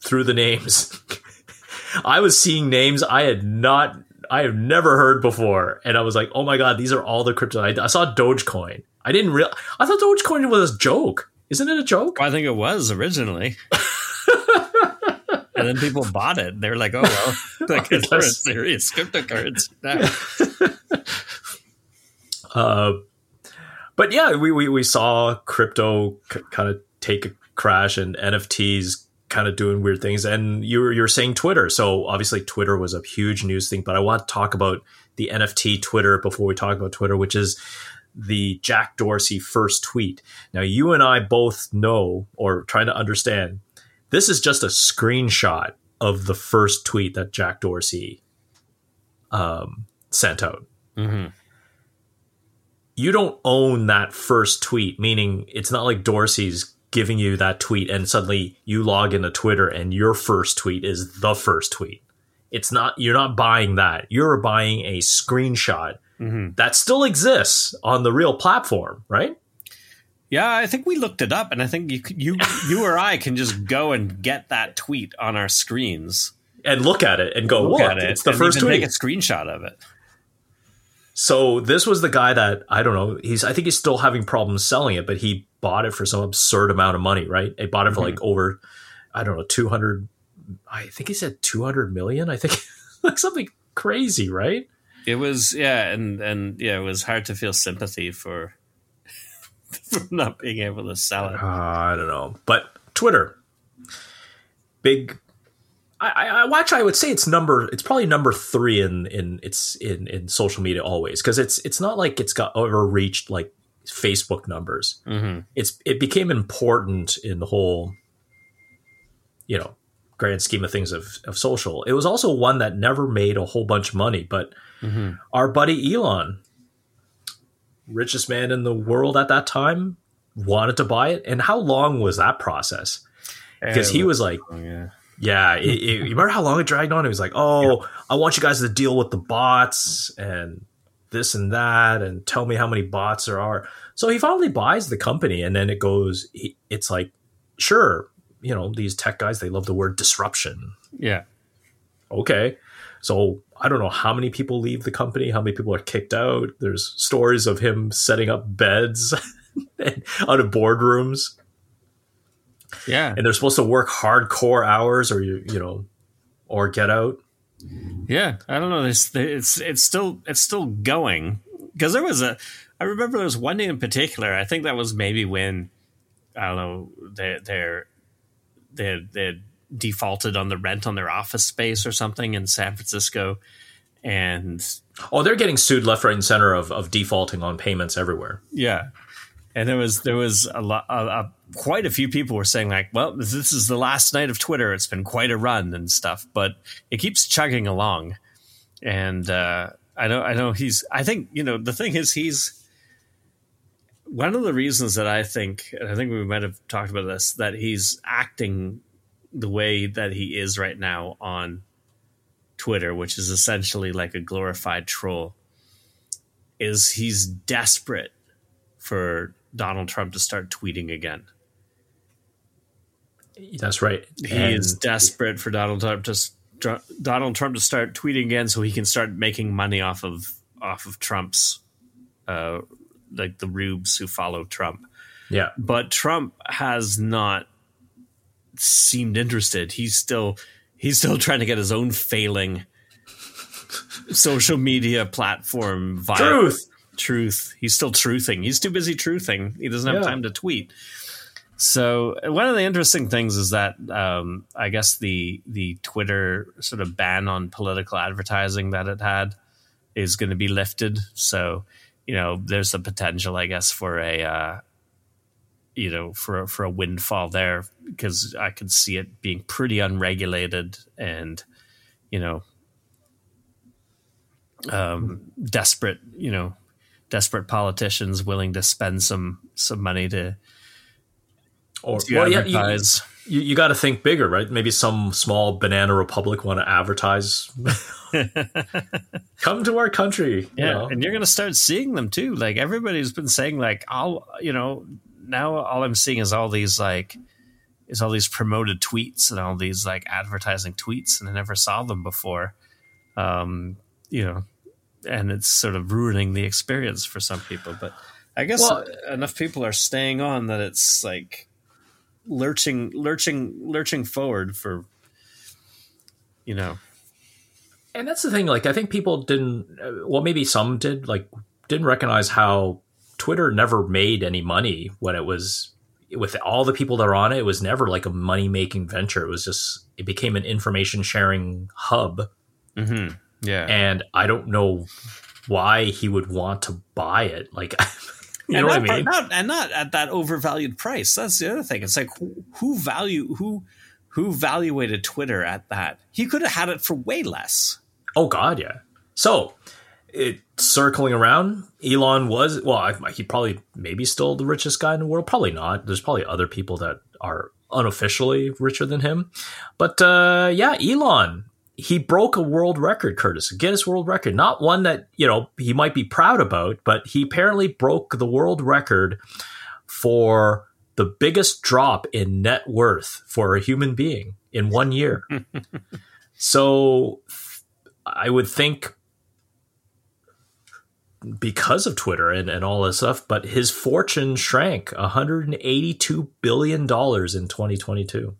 through the names. I was seeing names I had not, I have never heard before, and I was like, "Oh my god, these are all the crypto." I, I saw Dogecoin. I didn't real. I thought Dogecoin was a joke. Isn't it a joke? I think it was originally. and then people bought it. They're like, "Oh well, like it's a serious cryptocurrency." uh, but yeah, we, we we saw crypto c- kind of take a crash, and NFTs kind of doing weird things. And you were, you were saying Twitter. So obviously Twitter was a huge news thing, but I want to talk about the NFT Twitter before we talk about Twitter, which is the Jack Dorsey first tweet. Now you and I both know or trying to understand this is just a screenshot of the first tweet that Jack Dorsey um, sent out. Mm-hmm. You don't own that first tweet, meaning it's not like Dorsey's giving you that tweet and suddenly you log into Twitter and your first tweet is the first tweet. It's not you're not buying that. You're buying a screenshot mm-hmm. that still exists on the real platform, right? Yeah, I think we looked it up, and I think you you you or I can just go and get that tweet on our screens and look at it and go, look, look at it. It's the first tweet. Take a screenshot of it. So this was the guy that I don't know. He's I think he's still having problems selling it, but he bought it for some absurd amount of money, right? They bought it for mm-hmm. like over, I don't know, two hundred. I think he said two hundred million. I think like something crazy, right? It was yeah, and and yeah, it was hard to feel sympathy for for not being able to sell it. Uh, I don't know, but Twitter, big I, I, watch. I would say it's number. It's probably number three in in it's in in social media always because it's it's not like it's got overreached like Facebook numbers. Mm-hmm. It's it became important in the whole, you know, grand scheme of things of of social. It was also one that never made a whole bunch of money, but mm-hmm. our buddy Elon, richest man in the world at that time, wanted to buy it. And how long was that process? Because he was like. Oh, yeah yeah, it, it, you remember how long it dragged on? It was like, oh, I want you guys to deal with the bots and this and that, and tell me how many bots there are. So he finally buys the company, and then it goes. It's like, sure, you know, these tech guys they love the word disruption. Yeah. Okay. So I don't know how many people leave the company, how many people are kicked out. There's stories of him setting up beds out of boardrooms. Yeah. And they're supposed to work hardcore hours or you you know or get out. Yeah, I don't know. It's it's it's still it's still going because there was a. I remember there was one day in particular. I think that was maybe when I don't know they they're they they defaulted on the rent on their office space or something in San Francisco, and oh, they're getting sued left, right, and center of of defaulting on payments everywhere. Yeah, and there was there was a lot a, a, quite a few people were saying like well this is the last night of twitter. It's been quite a run and stuff but it keeps chugging along. And uh, i know i know he's i think you know the thing is he's one of the reasons that i think and i think we might have talked about this that he's acting the way that he is right now on twitter which is essentially like a glorified troll is he's desperate for Donald Trump to start tweeting again. That's right. He and is desperate for Donald Trump to Donald Trump to start tweeting again, so he can start making money off of off of Trump's, uh, like the rubes who follow Trump. Yeah, but Trump has not seemed interested. He's still he's still trying to get his own failing social media platform viral. Truth truth. He's still truthing. He's too busy truthing. He doesn't have Yeah. time to tweet. So one of the interesting things is that um, I guess the the Twitter sort of ban on political advertising that it had is going to be lifted. So you know, there's a potential, I guess, for a uh, you know for for a windfall there because I could see it being pretty unregulated and you know um, desperate, you know, desperate politicians willing to spend some some money to, Or to well, yeah, you, advertise. you, you got to think bigger, right? Maybe some small banana republic want to advertise. Come to our country. you Yeah, know. and you're gonna start seeing them too. Like everybody's been saying, like I'll, you know, now all I'm seeing is all these like is all these promoted tweets and all these like advertising tweets, and I never saw them before. Um, you know, and it's sort of ruining the experience for some people. But I guess Well- enough people are staying on that it's like lurching, lurching, lurching forward for you know. and that's the thing like i think people didn't well maybe some did like didn't recognize how twitter never made any money when it was with all the people that are on it it was never like a money making venture it was just it became an information sharing hub Mm-hmm. Yeah, and i don't know why he would want to buy it like you know and what i not, mean Not, and not at that overvalued price. That's the other thing. It's like who, who value who who valuated Twitter at that? He could have had it for way less. Oh God, yeah. So, it circling around, Elon was well. I, he probably maybe still the richest guy in the world. Probably not. There's probably other people that are unofficially richer than him. But uh, yeah, Elon. He broke a world record, Curtis, a Guinness World Record. Not one that you know he might be proud about, but he apparently broke the world record for the biggest drop in net worth for a human being in one year. so I would think because of Twitter and, and all this stuff, but his fortune shrank $182 billion in 2022.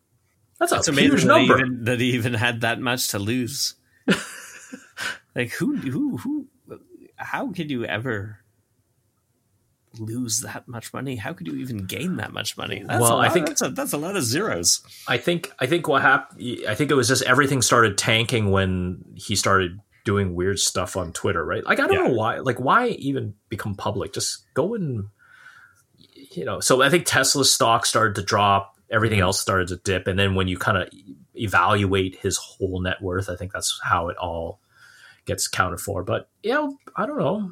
That's a It's huge amazing that he, number. even, that he even had that much to lose. like who who who? How could you ever lose that much money? How could you even gain that much money? That's Well, a I think- that's a, that's a lot of zeros. I think I think what happened. I think it was just everything started tanking when he started doing weird stuff on Twitter, right? Like I don't Yeah. know why. Like why even become public? Just go and you know. So I think Tesla's stock started to drop. Everything else started to dip, and then when you kind of evaluate his whole net worth, I think that's how it all gets counted for. But you know, I don't know.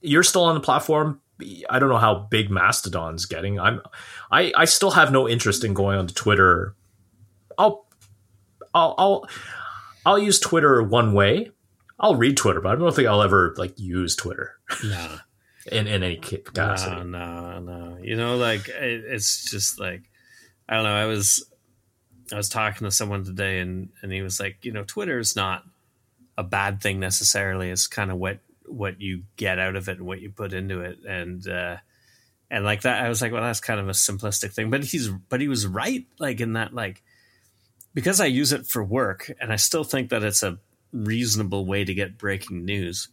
You're still on the platform. I don't know how big Mastodon's getting. I'm I, I still have no interest in going onto Twitter. I'll I'll I'll I'll use Twitter one way. I'll read Twitter, but I don't think I'll ever like use Twitter No. in, in any capacity. No, no, no. You know, like it, it's just like I don't know. I was I was talking to someone today, and and he was like, you know, Twitter is not a bad thing necessarily. It's kind of what what you get out of it and what you put into it, and uh, and like that. I was like, well, that's kind of a simplistic thing, but he's but he was right, like in that like because I use it for work, and I still think that it's a reasonable way to get breaking news.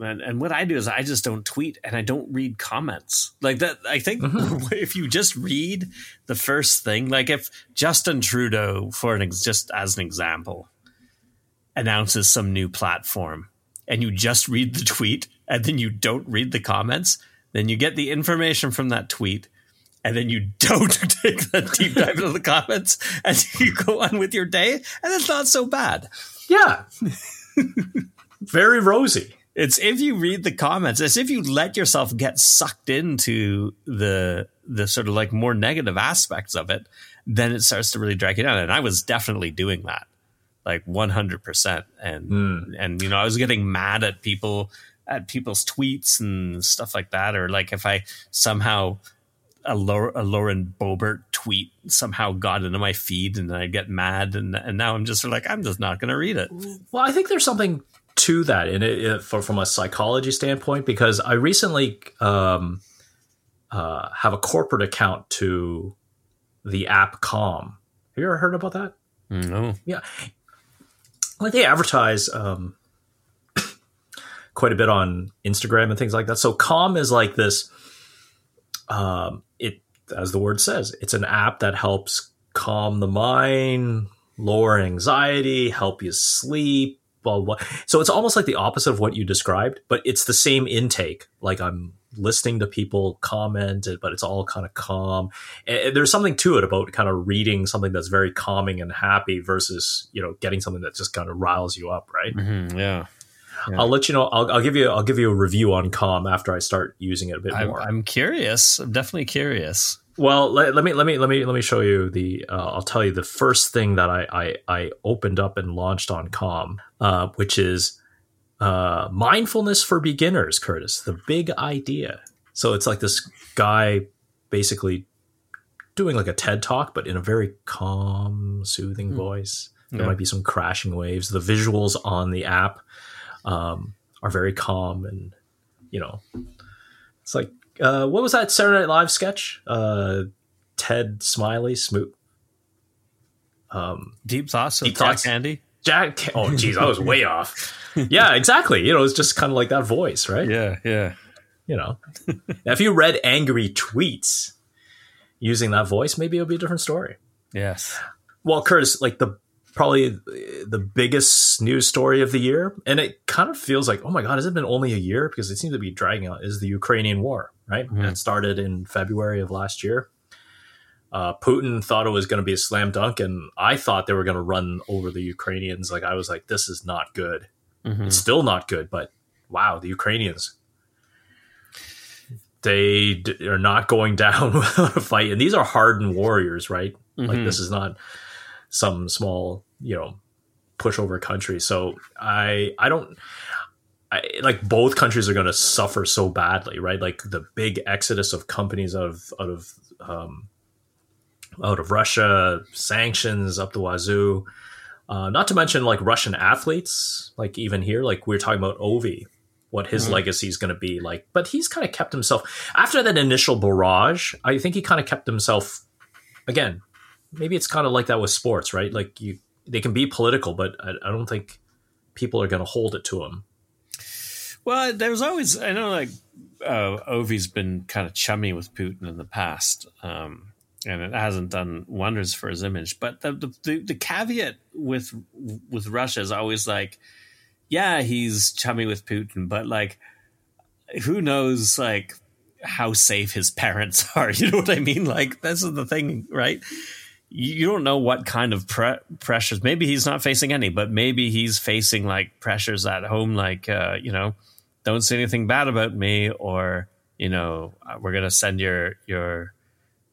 And, and what I do is I just don't tweet and I don't read comments like that. I think mm-hmm. if you just read the first thing, like if Justin Trudeau, for an ex- just as an example, announces some new platform and you just read the tweet and then you don't read the comments, then you get the information from that tweet and then you don't take that deep dive into the comments and you go on with your day and it's not so bad. Yeah. Very rosy. It's if you read the comments, it's if you let yourself get sucked into the the sort of like more negative aspects of it, then it starts to really drag you down. And I was definitely doing that, like one hundred percent. And hmm. and you know, I was getting mad at people at people's tweets and stuff like that, or like if I somehow a, Lau- a Lauren Boebert tweet somehow got into my feed, and I get mad, and and now I'm just like I'm just not going to read it. Well, I think there's something to that in it, it for, from a psychology standpoint because I recently um, uh, have a corporate account to the app Calm. Have you ever heard about that? No, Yeah, like they advertise um, quite a bit on Instagram and things like that. So Calm is like this. Um, it as the word says, it's an app that helps calm the mind, lower anxiety, help you sleep. Blah, blah, blah. So it's almost like the opposite of what you described, but it's the same intake. Like I'm listening to people comment, but it's all kind of calm. And there's something to it about kind of reading something that's very calming and happy versus you know getting something that just kind of riles you up, right? Mm-hmm, yeah. Yeah. I'll let you know. I'll, I'll, give you. I'll give you a review on Calm after I start using it a bit more. I'm, I'm curious. I'm definitely curious. Well, let, let, me let me let me let me show you the. Uh, I'll tell you the first thing that I I, I opened up and launched on Calm, uh, which is uh, mindfulness for beginners. Curtis, the big idea. So it's like this guy basically doing like a TED talk, but in a very calm, soothing mm. voice. There yeah. might be some crashing waves. The visuals on the app um, are very calm and you know it's like uh, what was that Saturday Night Live sketch? Uh, Ted Smiley, Smoot. Um, deep thoughts, deep thoughts. Jack Jack. Oh, jeez, I was way off. Yeah, exactly. You know, it's just kind of like that voice, right? Yeah, yeah. You know, now, if you read angry tweets using that voice, maybe it'll be a different story. Yes. Well, Curtis, like the probably the biggest news story of the year. And it kind of feels like, oh my God, has it been only a year? Because it seems to be dragging out, is the Ukrainian war, right? Mm-hmm. It started in February of last year. Uh, Putin thought it was going to be a slam dunk, and I thought they were going to run over the Ukrainians. Like, I was like, this is not good. Mm-hmm. It's still not good, but wow, the Ukrainians. They d- are not going down without a fight. And these are hardened warriors, right? Mm-hmm. Like, this is not some small, you know, pushover country. So I I don't I, like both countries are going to suffer so badly, right? Like the big exodus of companies out of out of um, out of Russia, sanctions up the wazoo. Uh, not to mention like Russian athletes, like even here, like we are talking about Ovi, what his mm-hmm. legacy is going to be like. But he's kind of kept himself after that initial barrage. I think he kind of kept himself again maybe it's kind of like that with sports, right? Like you, they can be political, but I, I don't think people are going to hold it to them. Well, there's always I know like uh, Ovi's been kind of chummy with Putin in the past, um, and it hasn't done wonders for his image. But the, the the, the caveat with with Russia is always like, yeah, he's chummy with Putin, but like, who knows like how safe his parents are? You know what I mean? Like, this is the thing, right? you don't know what kind of pre- pressures. Maybe he's not facing any, but maybe he's facing like pressures at home, like uh, you know, don't say anything bad about me, or you know, uh, we're gonna send your your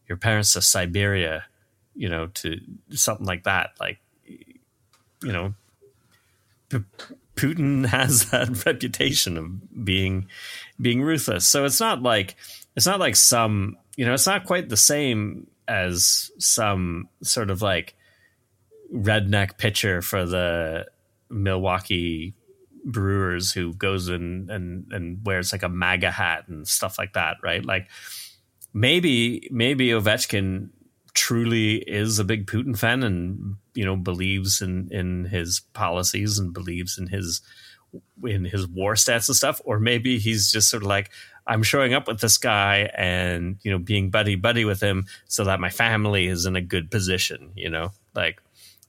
your parents to Siberia, you know, to something like that. Like, you know, P- Putin has that reputation of being being ruthless. So it's not like it's not like some you know, it's not quite the same as some sort of like redneck pitcher for the Milwaukee Brewers who goes in and and wears like a MAGA hat and stuff like that, right? Like maybe maybe Ovechkin truly is a big Putin fan and you know believes in in his policies and believes in his in his war stats and stuff, or maybe he's just sort of like, I'm showing up with this guy and you know being buddy buddy with him so that my family is in a good position. You know, like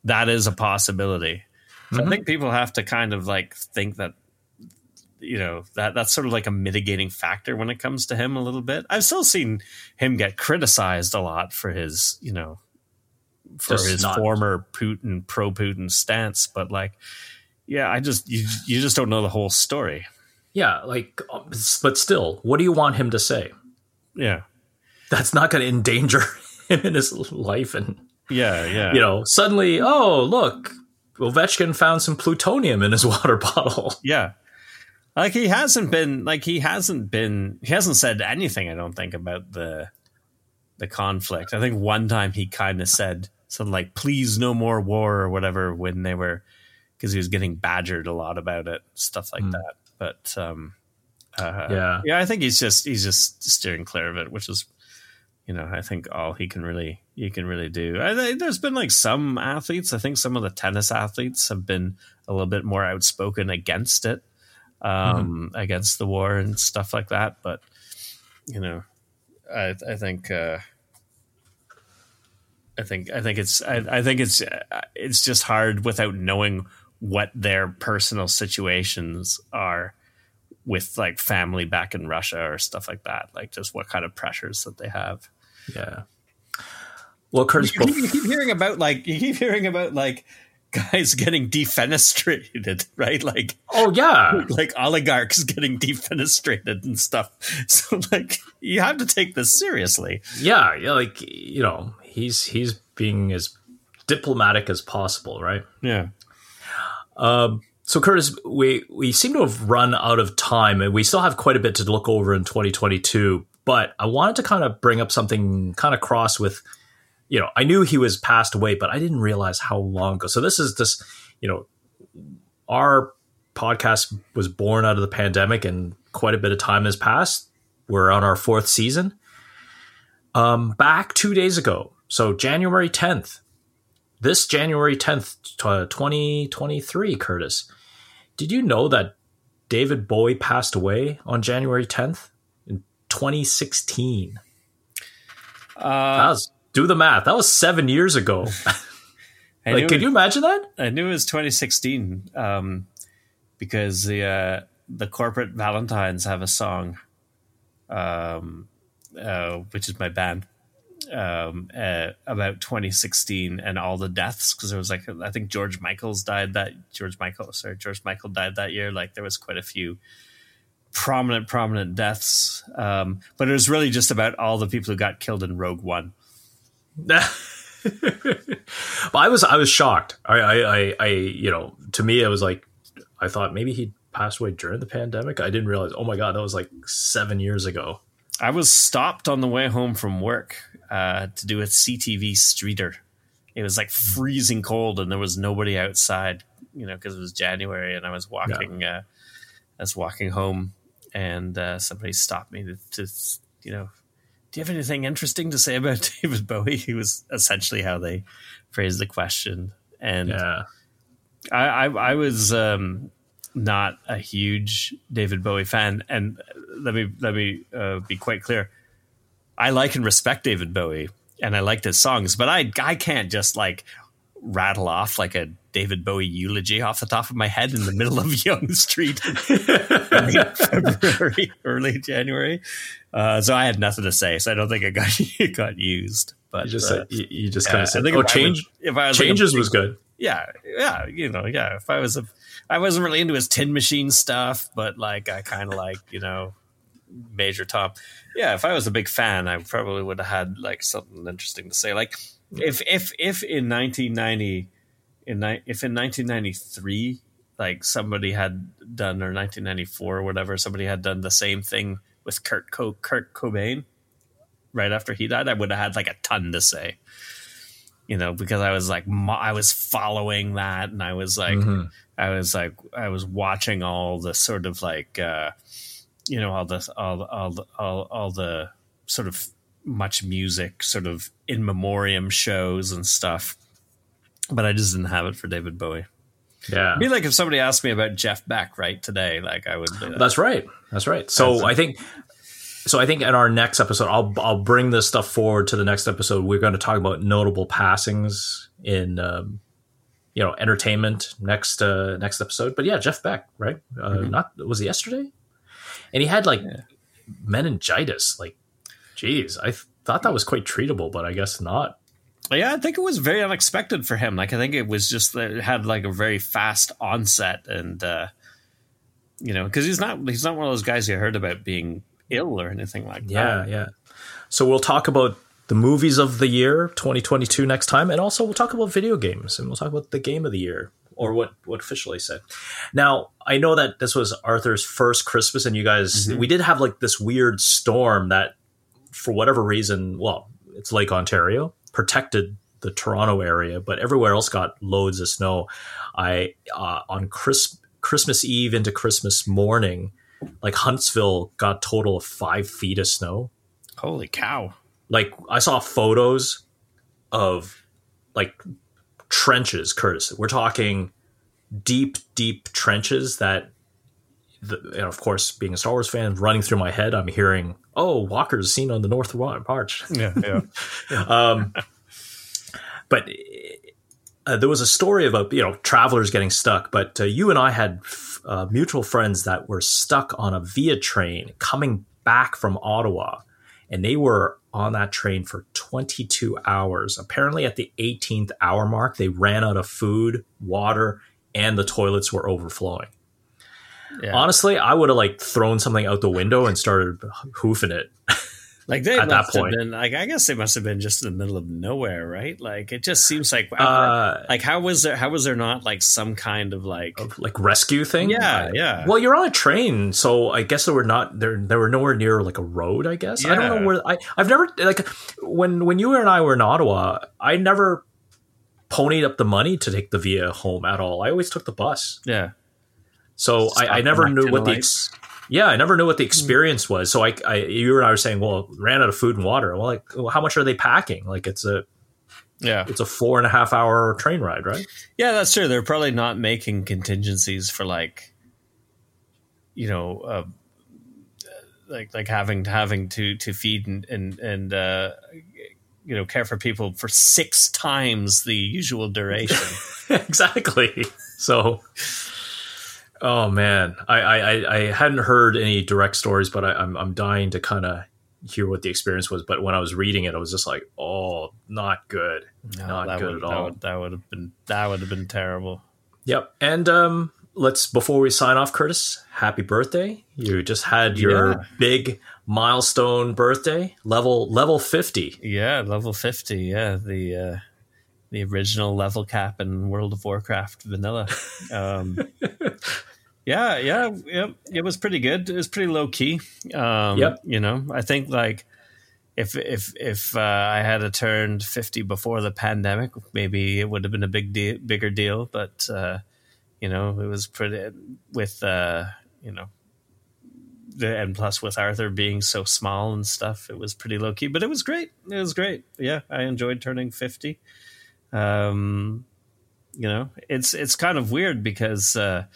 that is a possibility. So mm-hmm. I think people have to kind of like think that you know that that's sort of like a mitigating factor when it comes to him a little bit. I've still seen him get criticized a lot for his you know for just his not. former Putin pro Putin stance, but like yeah, I just you you just don't know the whole story. Yeah, like, but still, what do you want him to say? Yeah, that's not going to endanger him in his life, and yeah, yeah, you know, suddenly, oh look, Ovechkin found some plutonium in his water bottle. Yeah, like he hasn't been, like he hasn't been, he hasn't said anything. I don't think about the the conflict. I think one time he kind of said something like "please, no more war" or whatever when they were because he was getting badgered a lot about it, stuff like mm. that. But um, uh, yeah, yeah, I think he's just he's just steering clear of it, which is you know I think all he can really he can really do. I, there's been like some athletes. I think some of the tennis athletes have been a little bit more outspoken against it. um, against the war and stuff like that. But you know, I, I think uh, I think I think it's I, I think it's it's just hard without knowing what their personal situations are with like family back in Russia or stuff like that. Like just what kind of pressures that they have. Yeah. Well, Curtis, you, keep, you keep hearing about like you keep hearing about like guys getting defenestrated, right? Like oh yeah, like oligarchs getting defenestrated and stuff. So like you have to take this seriously. Yeah, yeah, like you know, he's he's being as diplomatic as possible, right? Yeah. Um so Curtis, we we seem to have run out of time and we still have quite a bit to look over in 2022, but I wanted to kind of bring up something kind of cross with you know, I knew he was passed away, but I didn't realize how long ago. So this is this, you know, our podcast was born out of the pandemic and quite a bit of time has passed. We're on our fourth season. Um, back two days ago, so January 10th, this January 10th, 2023, Curtis, did you know that David Bowie passed away on January 10th in 2016? Uh, that was do the math. That was seven years ago. like, can you imagine that? I knew it was 2016 um, because the uh, the corporate Valentines have a song, um, uh, which is my band, um, uh, about 2016 and all the deaths because there was like I think George Michael's died that George Michael sorry George Michael died that year. Like there was quite a few prominent prominent deaths, um, but it was really just about all the people who got killed in Rogue One. but I was I was shocked. I, I I you know to me I was like I thought maybe he passed away during the pandemic. I didn't realize. Oh my god, that was like seven years ago. I was stopped on the way home from work uh, to do a CTV streeter. It was like freezing cold, and there was nobody outside. You know, because it was January, and I was walking. Yeah. Uh, I was walking home, and uh, somebody stopped me to, to you know do you have anything interesting to say about David Bowie? He was essentially how they phrased the question. And yeah. I, I, I was um, not a huge David Bowie fan. And let me, let me uh, be quite clear. I like and respect David Bowie and I liked his songs, but I, I can't just like rattle off like a David Bowie eulogy off the top of my head in the middle of Yonge Street, February, early January. Uh, so I had nothing to say. So I don't think it got it got used. But you just uh, said, you, you, just kind of said, "Oh, change." if I was changes like was good. Yeah, yeah, you know, yeah. If I was a, I wasn't really into his Tin Machine stuff, but like I kind of like you know, Major Tom. Yeah, if I was a big fan, I probably would have had like something interesting to say. Like if if if in 1990 in if in 1993 like somebody had done or 1994 or whatever somebody had done the same thing with Kurt Co- Kurt Cobain right after he died I would have had like a ton to say you know because I was like I was following that and I was like mm-hmm. I was like I was watching all the sort of like uh you know all the all all all, all the sort of MuchMusic sort of in memoriam shows and stuff but I just didn't have it for David Bowie. Yeah, It'd be like if somebody asked me about Jeff Beck, right? Today, like I would. Uh, That's right. That's right. So I think. So I think in our next episode, I'll I'll bring this stuff forward to the next episode. We're going to talk about notable passings in, um, you know, entertainment next uh, next episode. But yeah, Jeff Beck, right? Uh, mm-hmm. Not was it yesterday? And he had like yeah. meningitis. Like, geez, I thought that was quite treatable, but I guess not. Yeah, I think it was very unexpected for him. Like I think it was just that it had like a very fast onset, and uh, you know, because he's not he's not one of those guys you heard about being ill or anything like yeah, that. Yeah, yeah. So we'll talk about the movies of the year 2022 next time, and also we'll talk about video games, and we'll talk about the game of the year or what what officially said. Now I know that this was Arthur's first Christmas, and you guys mm-hmm. we did have like this weird storm that for whatever reason, well, it's Lake Ontario protected the Toronto area, but everywhere else got loads of snow. I uh, on Chris, Christmas Eve into Christmas morning, like Huntsville got total of five feet of snow. Holy cow! Like I saw photos of like trenches, Curtis. We're talking deep, deep trenches that the, and of course, being a Star Wars fan, running through my head, I'm hearing, "Oh, Walker's seen on the North March." Yeah, yeah. um, but uh, there was a story about you know travelers getting stuck. But uh, you and I had uh, mutual friends that were stuck on a via train coming back from Ottawa, and they were on that train for 22 hours. Apparently, at the 18th hour mark, they ran out of food, water, and the toilets were overflowing. Yeah. Honestly, I would have like thrown something out the window and started hoofing it. Like they at that point, been, like I guess they must have been just in the middle of nowhere, right? Like it just seems like, uh, like how was there? How was there not like some kind of like like rescue thing? Yeah, yeah. Well, you're on a train, so I guess there were not there. There were nowhere near like a road. I guess yeah. I don't know where. I I've never like when when you and I were in Ottawa, I never ponied up the money to take the Via home at all. I always took the bus. Yeah. So I, I, never knew what the ex- yeah I never knew what the hmm. experience was. So I, I you and I were saying, well, ran out of food and water. Well, like well, how much are they packing? Like it's a yeah, it's a four and a half hour train ride, right? Yeah, that's true. They're probably not making contingencies for like you know. Uh, like like having having to to feed and and and uh, you know care for people for six times the usual duration. exactly. So, oh man, I, I I hadn't heard any direct stories, but I, I'm I'm dying to kind of hear what the experience was. But when I was reading it, I was just like, oh, not good, no, not good would, at all. That would, that would have been that would have been terrible. Yep, and um, let's before we sign off, Curtis, happy birthday! You just had your yeah. big milestone birthday level level 50 yeah level 50 yeah the uh the original level cap in world of warcraft vanilla um yeah yeah yeah it was pretty good it was pretty low key um yep. you know i think like if if if uh, I had turned fifty before the pandemic, maybe it would have been a big deal, bigger deal. But uh, you know, it was pretty with uh, you know and plus with Arthur being so small and stuff, it was pretty low key, but it was great. It was great. Yeah, I enjoyed turning fifty. Um, you know, it's it's kind of weird because uh,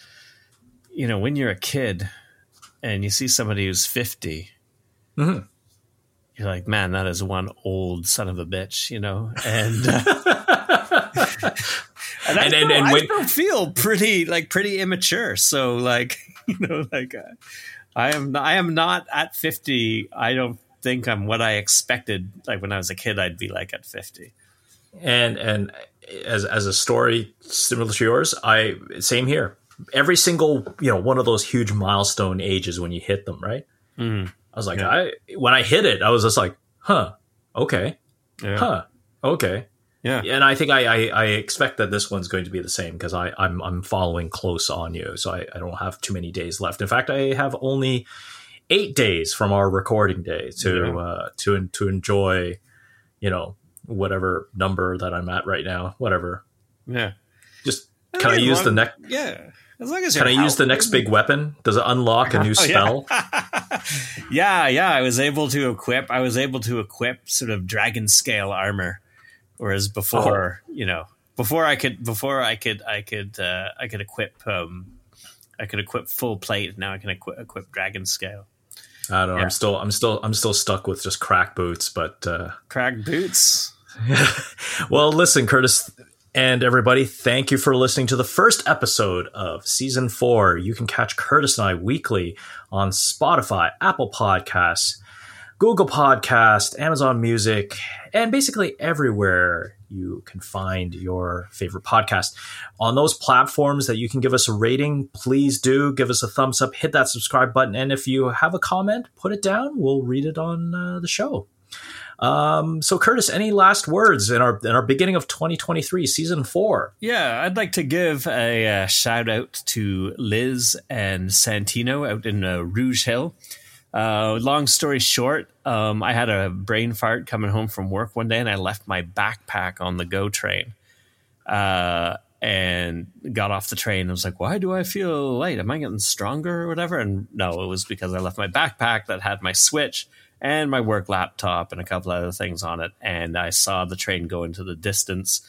you know when you're a kid and you see somebody who's 50 you mm-hmm. you're like, man, that is one old son of a bitch, you know, and. Uh, and, I, and, still, and, and I when, still feel pretty like pretty immature. So like you know like uh, I am I am not at 50. I don't think I'm what I expected like when I was a kid I'd be like at 50. And and as as a story similar to yours, I same here. Every single, you know, one of those huge milestone ages when you hit them, right? Mm. I was like, yeah. I when I hit it, I was just like, huh, okay. Yeah. Huh. Okay. Yeah, and I think I, I, I, expect that this one's going to be the same because I I'm I'm following close on you, so I, I don't have too many days left. In fact, I have only eight days from our recording day to yeah. uh, to to enjoy, you know, whatever number that I'm at right now, whatever. Yeah, just can I, I use the next? Yeah. As long as can I use the next big weapon? Does it unlock a new spell? Oh, yeah. yeah, yeah. I was able to equip. I was able to equip sort of dragon scale armor Whereas before, oh. you know, before I could, before I could, I could, uh, I could equip, um, I could equip full plate. Now I can equip, equip dragon scale. I don't know. Yeah. I'm still, I'm still, I'm still stuck with just crack boots, but uh, crack boots. well, listen, Curtis and everybody, thank you for listening to the first episode of season four. You can catch Curtis and I weekly on Spotify, Apple Podcasts, Google Podcast, Amazon Music, and basically everywhere you can find your favorite podcast. On those platforms that you can give us a rating, please do give us a thumbs up, hit that subscribe button, and if you have a comment, put it down. We'll read it on uh, the show. Um, so, Curtis, any last words in our in our beginning of 2023, season four? Yeah, I'd like to give a, uh, shout out to Liz and Santino out in uh, Rouge Hill. Uh, long story short, um, I had a brain fart coming home from work one day, and I left my backpack on the GO train. Uh, and got off the train and was like, "Why do I feel light? Am I getting stronger or whatever?" And no, it was because I left my backpack that had my Switch and my work laptop and a couple other things on it, and I saw the train go into the distance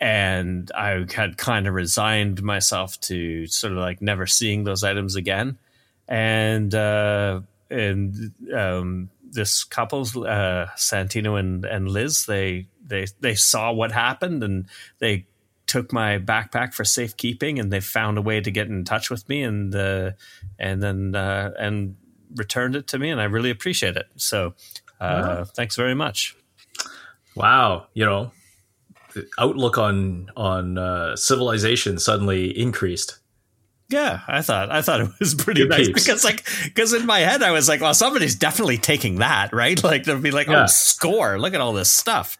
and I had kind of resigned myself to sort of like never seeing those items again. And uh, and um, this couple, uh, Santino and, and Liz, they they they saw what happened and they took my backpack for safekeeping and they found a way to get in touch with me and uh, and then uh, and returned it to me and I really appreciate it. So uh, wow. thanks very much. Wow, you know, the outlook on on uh, civilization suddenly increased. Yeah, I thought I thought it was pretty Good nice peeps. because like because in my head I was like, well, somebody's definitely taking that, right? Like they'll be like, oh, yeah. oh, score! Look at all this stuff.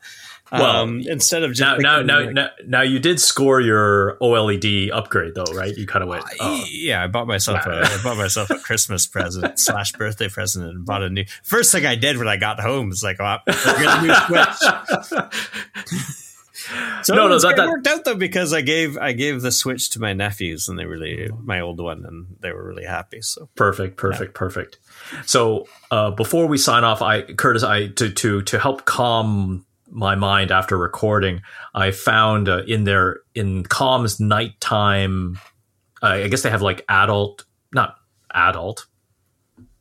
Well, um, instead of just now, now, now, like, now, now, you did score your OLED upgrade though, right? You kind of went, oh. yeah. I bought myself a, I bought myself a Christmas present slash birthday present and bought a new. First thing I did when I got home was like, oh, get a new Switch. So no, no, that, that worked out though because I gave I gave the Switch to my nephews and they really my old one and they were really happy. So perfect, perfect, yeah. perfect. So uh, before we sign off, I Curtis, I to to to help calm my mind after recording, I found uh, in their in Calm's nighttime. Uh, I guess they have like adult, not adult,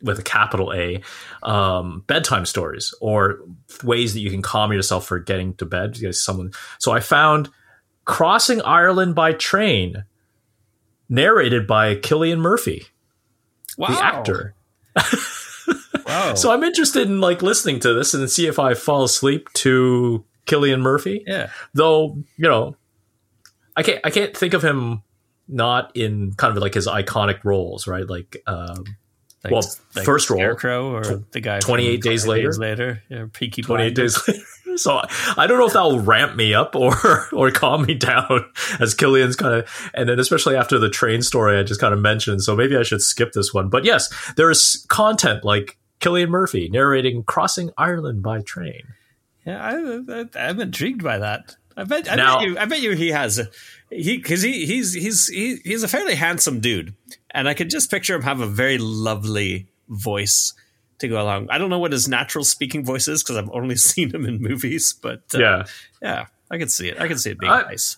with a capital A, um, bedtime stories or ways that you can calm yourself for getting to bed. Someone. So I found Crossing Ireland by Train, narrated by Cillian Murphy, wow. the actor. So I'm interested in like listening to this and see if I fall asleep to Cillian Murphy. Yeah. Though you know, I can't I can't think of him not in kind of like his iconic roles, right? Like. Um, like, well, like first role, Scarecrow or the guy. Twenty eight days later. Days later, yeah, Peaky Twenty eight days later. So I don't know if that will ramp me up or or calm me down as Cillian's kind of, and then especially after the train story I just kind of mentioned. So maybe I should skip this one. But yes, there is content like Cillian Murphy narrating crossing Ireland by train. Yeah, I, am intrigued by that. I bet, I now, bet you, I bet you, he has he because he he's he's he, he's a fairly handsome dude, and I could just picture him have a very lovely voice to go along. I don't know what his natural speaking voice is because I've only seen him in movies, but uh, yeah, yeah, I can see it. I can see it being uh, nice.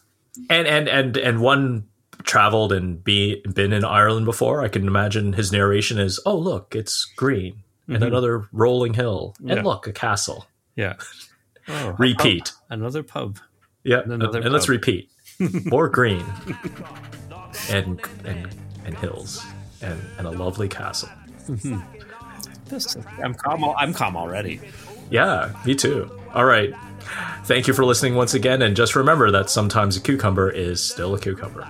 And and and and one traveled and be been in Ireland before. I can imagine his narration is, "Oh, look, it's green mm-hmm. and another rolling hill, and yeah. look, a castle." Yeah. Oh, repeat. Another pub. Yeah, another and, and let's repeat. More green and and and hills and, and a lovely castle. Mm-hmm. I'm calm. I'm calm already. Yeah, me too. All right. Thank you for listening once again, and just remember that sometimes a cucumber is still a cucumber.